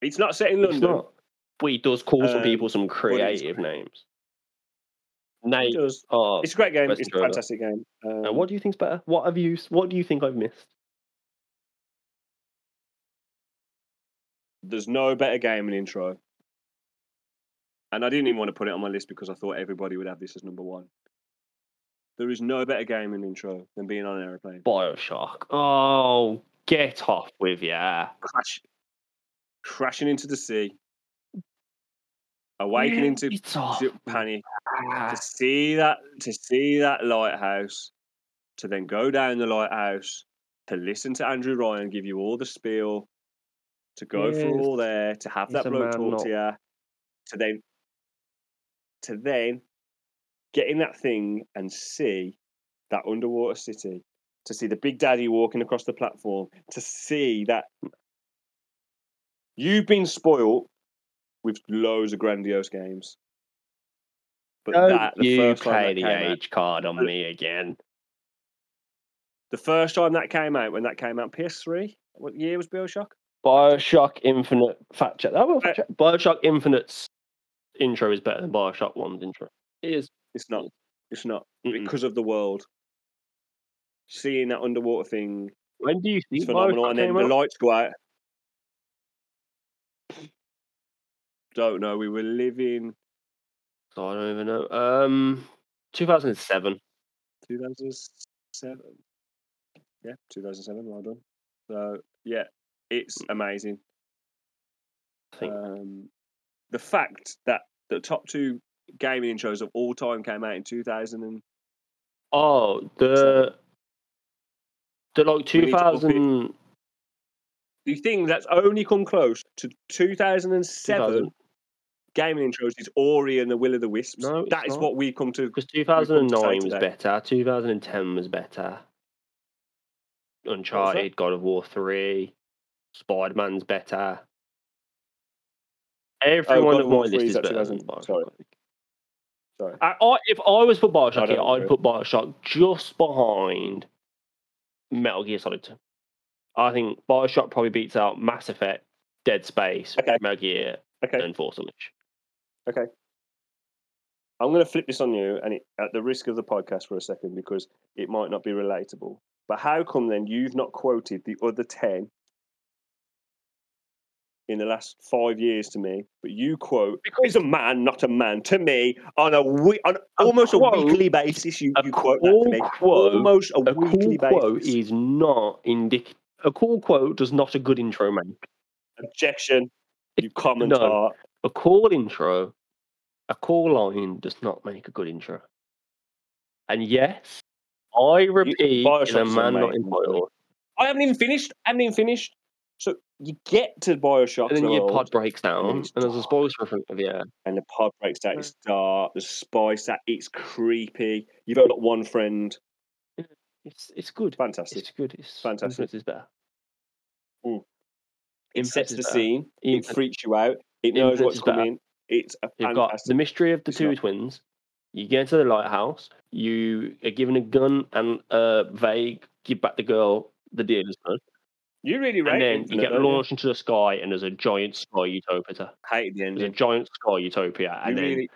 It's not set in It's not. But he does call some Um, people some creative great. Names. It does. oh, It's a great game. It's a intro ever. fantastic game. Um, now what do you think's better? What have you? What do you think I've missed? There's no better game in intro. And I didn't even want to put it on my list because I thought everybody would have this as number one. There is no better game in intro than being on an aeroplane. Bioshock. Oh, get off with ya. Crash, crashing into the sea, awakening to, to panic, Ah, to see that to see that lighthouse, to then go down the lighthouse, to listen to Andrew Ryan give you all the spiel, to go through all there, to have He's that bloke talk not- to you, to then to then get in that thing and see that underwater city, to see the big daddy walking across the platform, to see that you've been spoilt with loads of grandiose games. But Don't that the you first time play that the came out, age card on me again. the first time that came out, when that came out, PS3. What year was Bioshock? Bioshock Infinite fact check. Well, fact check. Bioshock Infinite's intro is better than Bioshock One's intro. It is. It's not. It's not Mm-mm. because of the world. Seeing that underwater thing When do you see phenomenal, Bioshock and then the lights go out. Don't know. We were living So I don't even know. Um, 2007. 2007. Yeah, 2007. Well done. So yeah, it's amazing. Um, the fact that the top two gaming intros of all time came out in 2000 and oh, the the like We need to up 2000. the thing that's only come close to 2007 2000. Gaming intros is Ori and the Will of the Wisps. No, that is not. what we come to. Because come to 2009 was better. 2010 was better. Uncharted, God of War 3, Spider Man's better. Every Oh, one God of of my list is better than wasn't- Bioshock. sorry. Sorry. I, I, if I was for Bioshock here, I'd put Bioshock just behind Metal Gear Solid 2. I think Bioshock probably beats out Mass Effect, Dead Space, Okay. Metal Gear, Okay, and Force Unleashed. I'm going to flip this on you, and it, at the risk of the podcast for a second, because it might not be relatable. But how come then you've not quoted the other 10 in the last five years to me? But you quote, Because he's a man, not a man, to me on a, we- on A almost quote- a weekly basis. You, you quote that to me. quote- almost a, A weekly cool quote basis. is not indic. A cool quote does not a good intro make. Objection, you comment no. A call intro, a call line does not make a good intro. And yes, I repeat, is a man not entitled. I haven't even finished. I haven't even finished. So you get to Bioshock, And then your pod breaks down, then and there's a spoiler for front of yeah. and the pod breaks down. It's dark. There's spice. That it's creepy. You've only got one friend. It's it's good. Fantastic. It's good. It's Fantastic. Is better. Mm. It sets the better. scene. It freaks you out. It knows what's coming. It's a You've got the mystery of the two not- twins. You get into the lighthouse. You are given a gun and a vague give back the girl the dealer's gun, you really rate and then you get you? launched into the sky, and there's a giant sky utopia. Hated the There's a giant sky utopia, and You then really,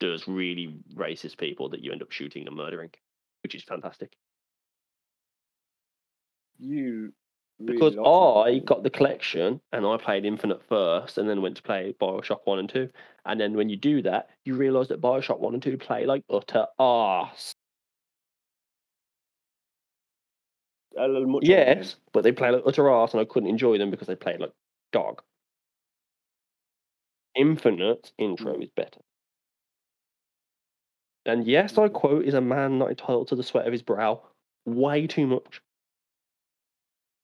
there's really racist people that you end up shooting and murdering, which is fantastic. you Because it. I got the collection and I played Infinite first, and then went to play Bioshock One and Two. And then when you do that, you realise that Bioshock One and Two play like utter arse. a little much. Yes, but they play like utter arse, and I couldn't enjoy them because they played like dog. Infinite intro Mm. is better. And yes, I quote, is a man not entitled to the sweat of his brow. Way too much.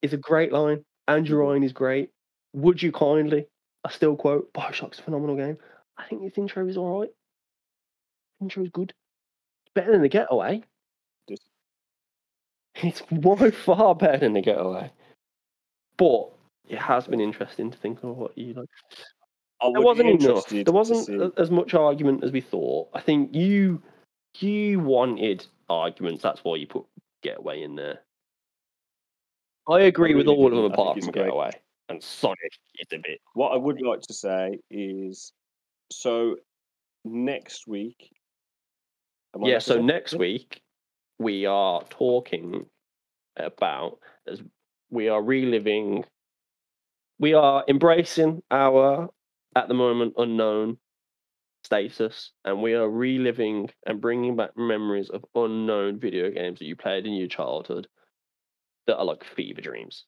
It's a great line. Andrew Mhm. Ryan is great. Would you kindly? I still quote, Bioshock's a phenomenal game. I think this intro is alright. Intro is good. It's better than the getaway. It's by far better than the getaway. But it has been interesting to think of what you like. I There wasn't enough. There wasn't see- as much argument as we thought. I think you you wanted arguments. That's why you put getaway in there. I agree with really all of didn't. them I think apart from great. getaway. And Sonic is a bit. What I would like to say is, so next week. Yeah. So next Yeah. week we are talking about as we are reliving. We are embracing our at the moment unknown status, and we are reliving and bringing back memories of unknown video games that you played in your childhood that are like fever dreams.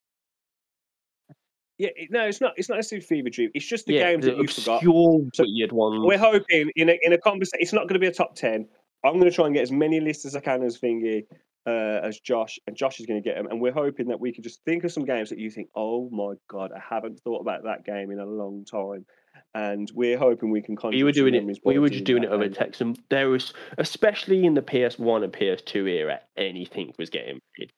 Yeah, no, it's not. It's not necessarily fever dream. It's just the yeah, games that you forgot. So weird ones. We're hoping in a in a conversation. It's not going to be a top ten. I'm going to try and get as many lists as I can as Thingy, uh, as Josh, and Josh is going to get them. And we're hoping that we can just think of some games that you think, oh my god, I haven't thought about that game in a long time. And we're hoping we can. we were doing it. We were just doing it over text, and there was, especially in the PS1 and PS2 era, anything was getting made.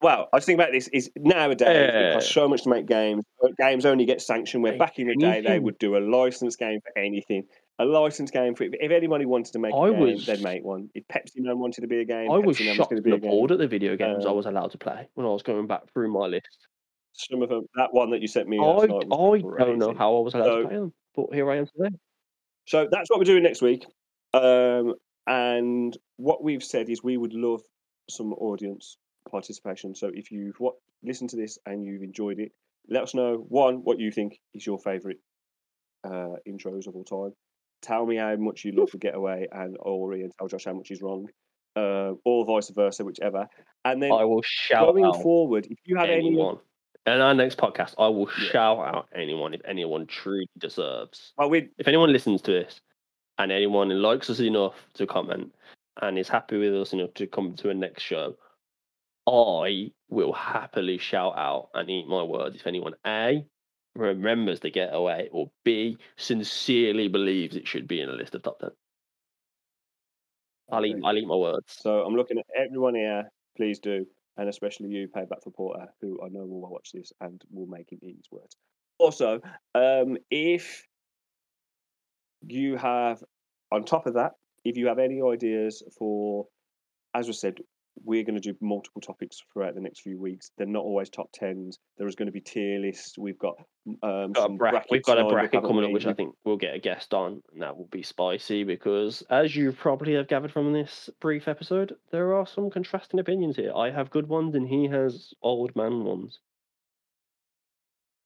Well, I just think about this is nowadays it costs so much to make games. Games only get sanctioned where back in the day they would do a licensed game for anything. A licensed game for if anybody wanted to make a I game, was- they'd make one. If Pepsi Man wanted to be a game, I was Pepsi Man shocked going and a appalled at the video games I Um, was allowed to play when I was going back through my list. Some of them, that one that you sent me I, I was don't know how I was allowed So- to play them, but here I am today. So that's what we're doing next week. Um, and what we've said is we would love some audience participation. So if you've what listened to this and you've enjoyed it, let us know one what you think is your favourite uh, intros of all time. Tell me how much you love the Getaway and Ori, and tell Josh how much he's wrong, uh, or vice versa, whichever. And then I will shout going forward, if you have any, anyone. In our next podcast, I will Yeah. shout out anyone if anyone truly deserves. well, we If anyone listens to this and anyone likes us enough to comment and is happy with us enough to come to a next show, I will happily shout out and eat my words if anyone A remembers the getaway or B sincerely believes it should be in a list of top ten. I'll eat I'll eat my words. So I'm looking at everyone here. Please do, and especially you, Payback reporter, who I know will watch this and will make him eat his words. Also, um, if you have, on top of that, if you have any ideas for, as I said, we're going to do multiple topics throughout the next few weeks. They're not always top tens. There is going to be tier lists. We've got um, got a some bra- brackets we've got a bracket coming up, which I think we'll get a guest on, and that will be spicy because, as you probably have gathered from this brief episode, there are some contrasting opinions here. I have good ones, and he has old man ones.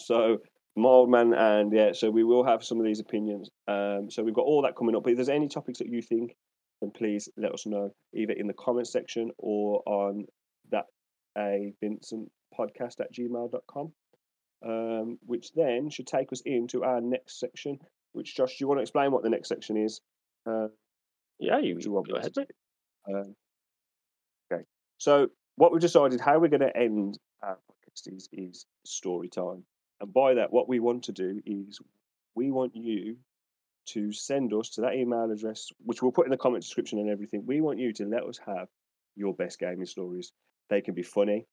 So Mild Man and yeah, so we will have some of these opinions. Um, so we've got all that coming up. But if there's any topics that you think, then please let us know either in the comment section or on that a Vincent podcast at gmail.com. Um, which then should take us into our next section. Which Josh, do you want to explain what the next section is? Uh, Yeah, you you want go ahead, mate. um, okay. So what we've decided how we're going to end our podcast is, is story time. And by that, what we want to do is we want you to send us to that email address, which we'll put in the comment description and everything. We want you to let us have your best gaming stories. They can be funny,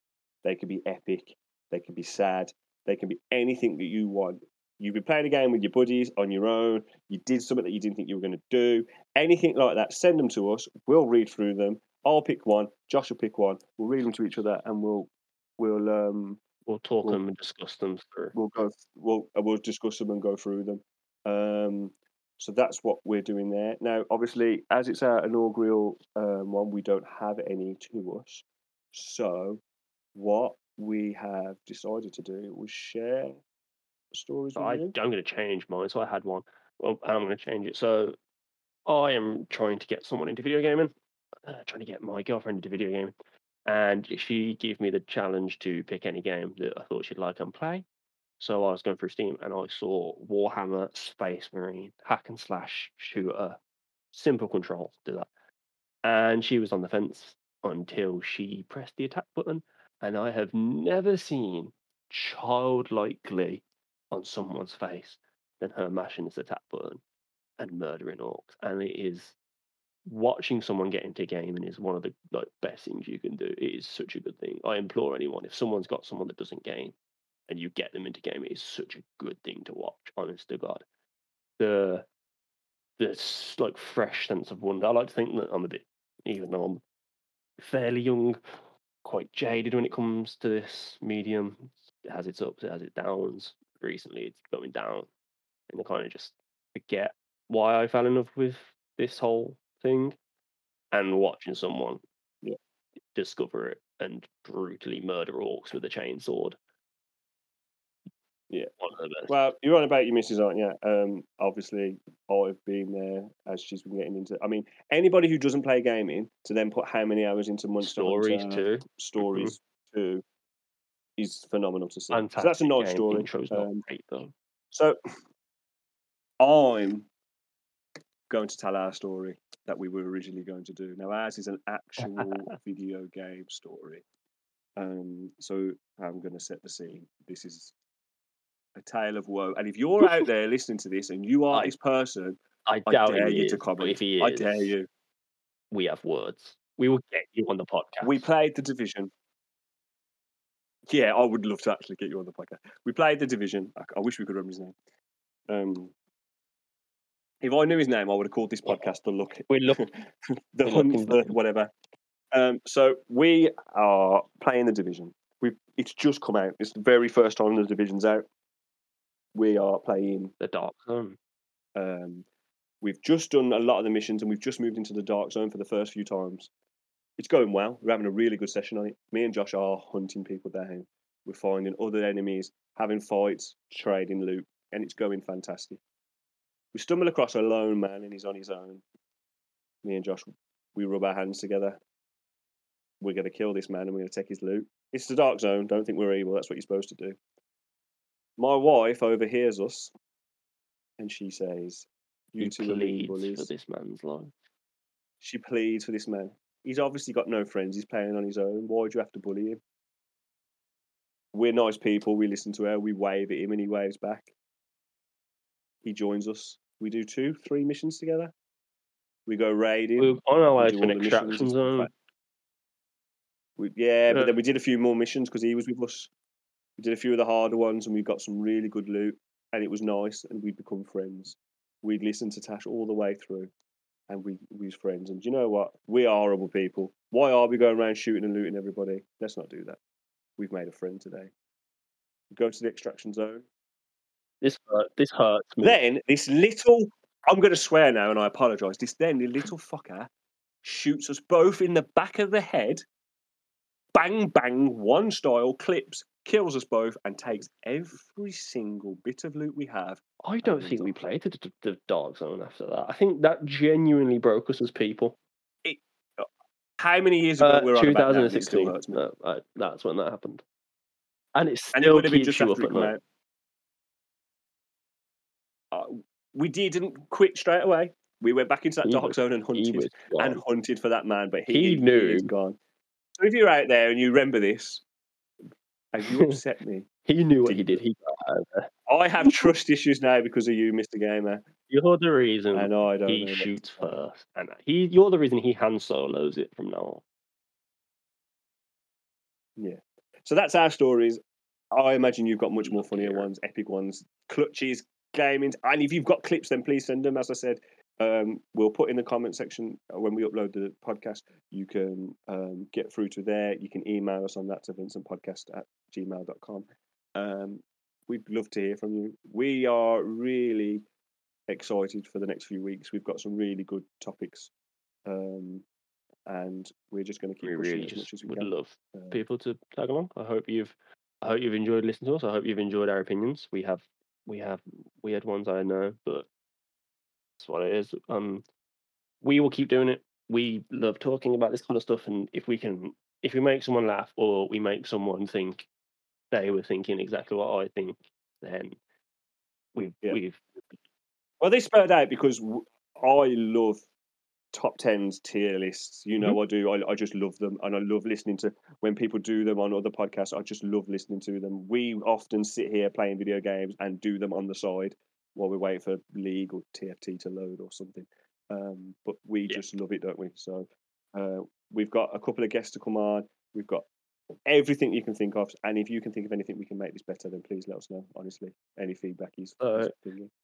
they can be epic, they can be sad, they can be anything that you want. You've been playing a game with your buddies on your own, you did something that you didn't think you were going to do, anything like that, send them to us. We'll read through them. I'll pick one, Josh will pick one. We'll read them to each other and we'll we'll um We'll talk Well- them and discuss them through. we'll go we'll uh, we'll discuss them and go through them. Um, so that's what we're doing there. Now, obviously, as it's our inaugural um, one, we don't have any to us. So, what we have decided to do was share stories I. I'm going to change mine. So I had one, well, and I'm going to change it. So I am trying to get someone into video gaming, uh, trying to get my girlfriend into video gaming, and she gave me the challenge to pick any game that I thought she'd like and play. So I was going through Steam and I saw Warhammer Space Marine hack and slash shooter, simple controls, do that. And she was on the fence until she pressed the attack button, and I have never seen childlike glee on someone's face than her mashing this attack button and murdering orcs. And it is watching someone get into gaming is one of the like best things you can do. It is such a good thing. I implore anyone if someone's got someone that doesn't game and you get them into gaming, it's such a good thing to watch. Honest to God, the the s- like fresh sense of wonder. I like to think that I'm a bit, even though I'm fairly young, quite jaded when it comes to this medium. It has its ups, it has its downs. Recently, it's going down, and I kind of just forget why I fell in love with this whole thing, and watching someone Yeah. discover it and brutally murder orcs with a chainsword. Yeah. one of the best. Well, you're on about your missus, aren't you? Um, obviously, I've been there as she's been getting into. I mean, anybody who doesn't play gaming to then put how many hours into Monster stories Hunter, too. stories too is phenomenal to see. So that's a nice game. story. Intro's not Um, great though. So I'm going to tell our story that we were originally going to do. Now ours is an actual video game story. Um, so I'm going to set the scene. This is a tale of woe. And if you're out there listening to this and you are I this person, I I doubt dare you is, to comment. If he I dare you. We have words. We will get you on the podcast. We played the division. Yeah, I would love to actually get you on the podcast. We played the division. I, I wish we could remember his name. Um, if I knew his name, I would have called this Yeah. podcast the look, We're look- the we're hunt, looking the whatever. Um, so we are playing the division. We it's just come out. It's the very first time the division's out. We are playing. the dark zone. Um, we've just done a lot of the missions, and we've just moved into the dark zone for the first few times. It's going well. We're having a really good session on it. Me and Josh are hunting people down. We're finding other enemies, having fights, trading loot, and it's going fantastic. We stumble across a lone man, and he's on his own. Me and Josh, we rub our hands together. We're going to kill this man, and we're going to take his loot. It's the dark zone. Don't think we're evil. That's what you're supposed to do. My wife overhears us, and she says, "You He two are bullies." for this man's life. She pleads for this man. He's obviously got no friends. He's playing on his own. Why do you have to bully him? We're nice people. We listen to her. We wave at him, and he waves back. He joins us. We do two, three missions together. We go raiding. We're on our way to an extraction zone. We, yeah, but Uh, then we did a few more missions because he was with us. We did a few of the harder ones, and we got some really good loot, and it was nice, and we'd become friends. We'd listen to Tash all the way through, and we we was friends. And you know what? We are horrible people. Why are we going around shooting and looting everybody? Let's not do that. We've made a friend today. Go to the extraction zone. This hurt, this hurts me. Then this little, I'm going to swear now, and I apologise. This then the little fucker shoots us both in the back of the head. Bang bang, one style clips, kills us both, and takes every single bit of loot we have. I don't think we played the, the, the Dark Zone after that. I think that genuinely broke us as people. How many years ago Uh, we were on about that? and 2016. hurts. No, I, that's when that happened. And it and it would have been just you up after it at night. Uh, we didn't quit straight away. We went back into that He dark was- zone and hunted and hunted for that man, but he, He he knew. is gone. So if you're out there and you remember this, have you upset me? He knew what Did- he did. He got out of there. I have trust issues now because of you, Mr. Gamer, You're the reason and I don't. he know shoots say. first, and he. You're the reason he hand solos it from now on. Yeah. So that's our stories. I imagine you've got much more funnier ones, epic ones, clutches, gaming, and if you've got clips, then please send them. As I said, um, we'll put in the comment section uh, when we upload the podcast. You can um, get through to there. You can email us on that to vincentpodcast at gmail.com. Um, we'd love to hear from you. We are really excited for the next few weeks. We've got some really good topics. Um, and we're just going to keep We pushing really as much just as we would can. love Um, people to tag along. I hope you've, I hope you've enjoyed listening to us. I hope you've enjoyed our opinions. We have, we have weird ones, I know, but that's what it is. Um, we will keep doing it. We love talking about this kind of stuff, and if we can, if we make someone laugh or we make someone think they were thinking exactly what I think, then we've Yeah. we've Well, they spurred out because I love top tens tier lists. You know, I do. I, I just love them, and I love listening to when people do them on other podcasts. I just love listening to them. We often sit here playing video games and do them on the side while we wait for League or TFT to load or something. Um, but we Yeah. just love it, don't we? So uh, we've got a couple of guests to come on. We've got everything you can think of, and if you can think of anything we can make this better, then please let us know. Honestly, any feedback is. Uh,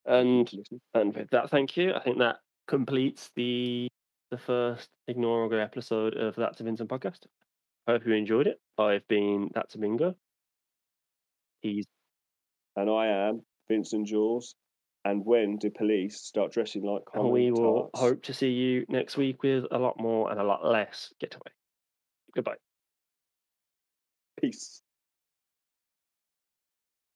and And with that, thank you. I think that completes the the first Ignore or Go episode of That's a Vincent podcast. Hope you enjoyed it. I've been That's a Bingo. He's and I am Vincent Jules. And when do police start dressing like and we will tarts? hope to see you next week with a lot more and a lot less getaway. Goodbye. Peace.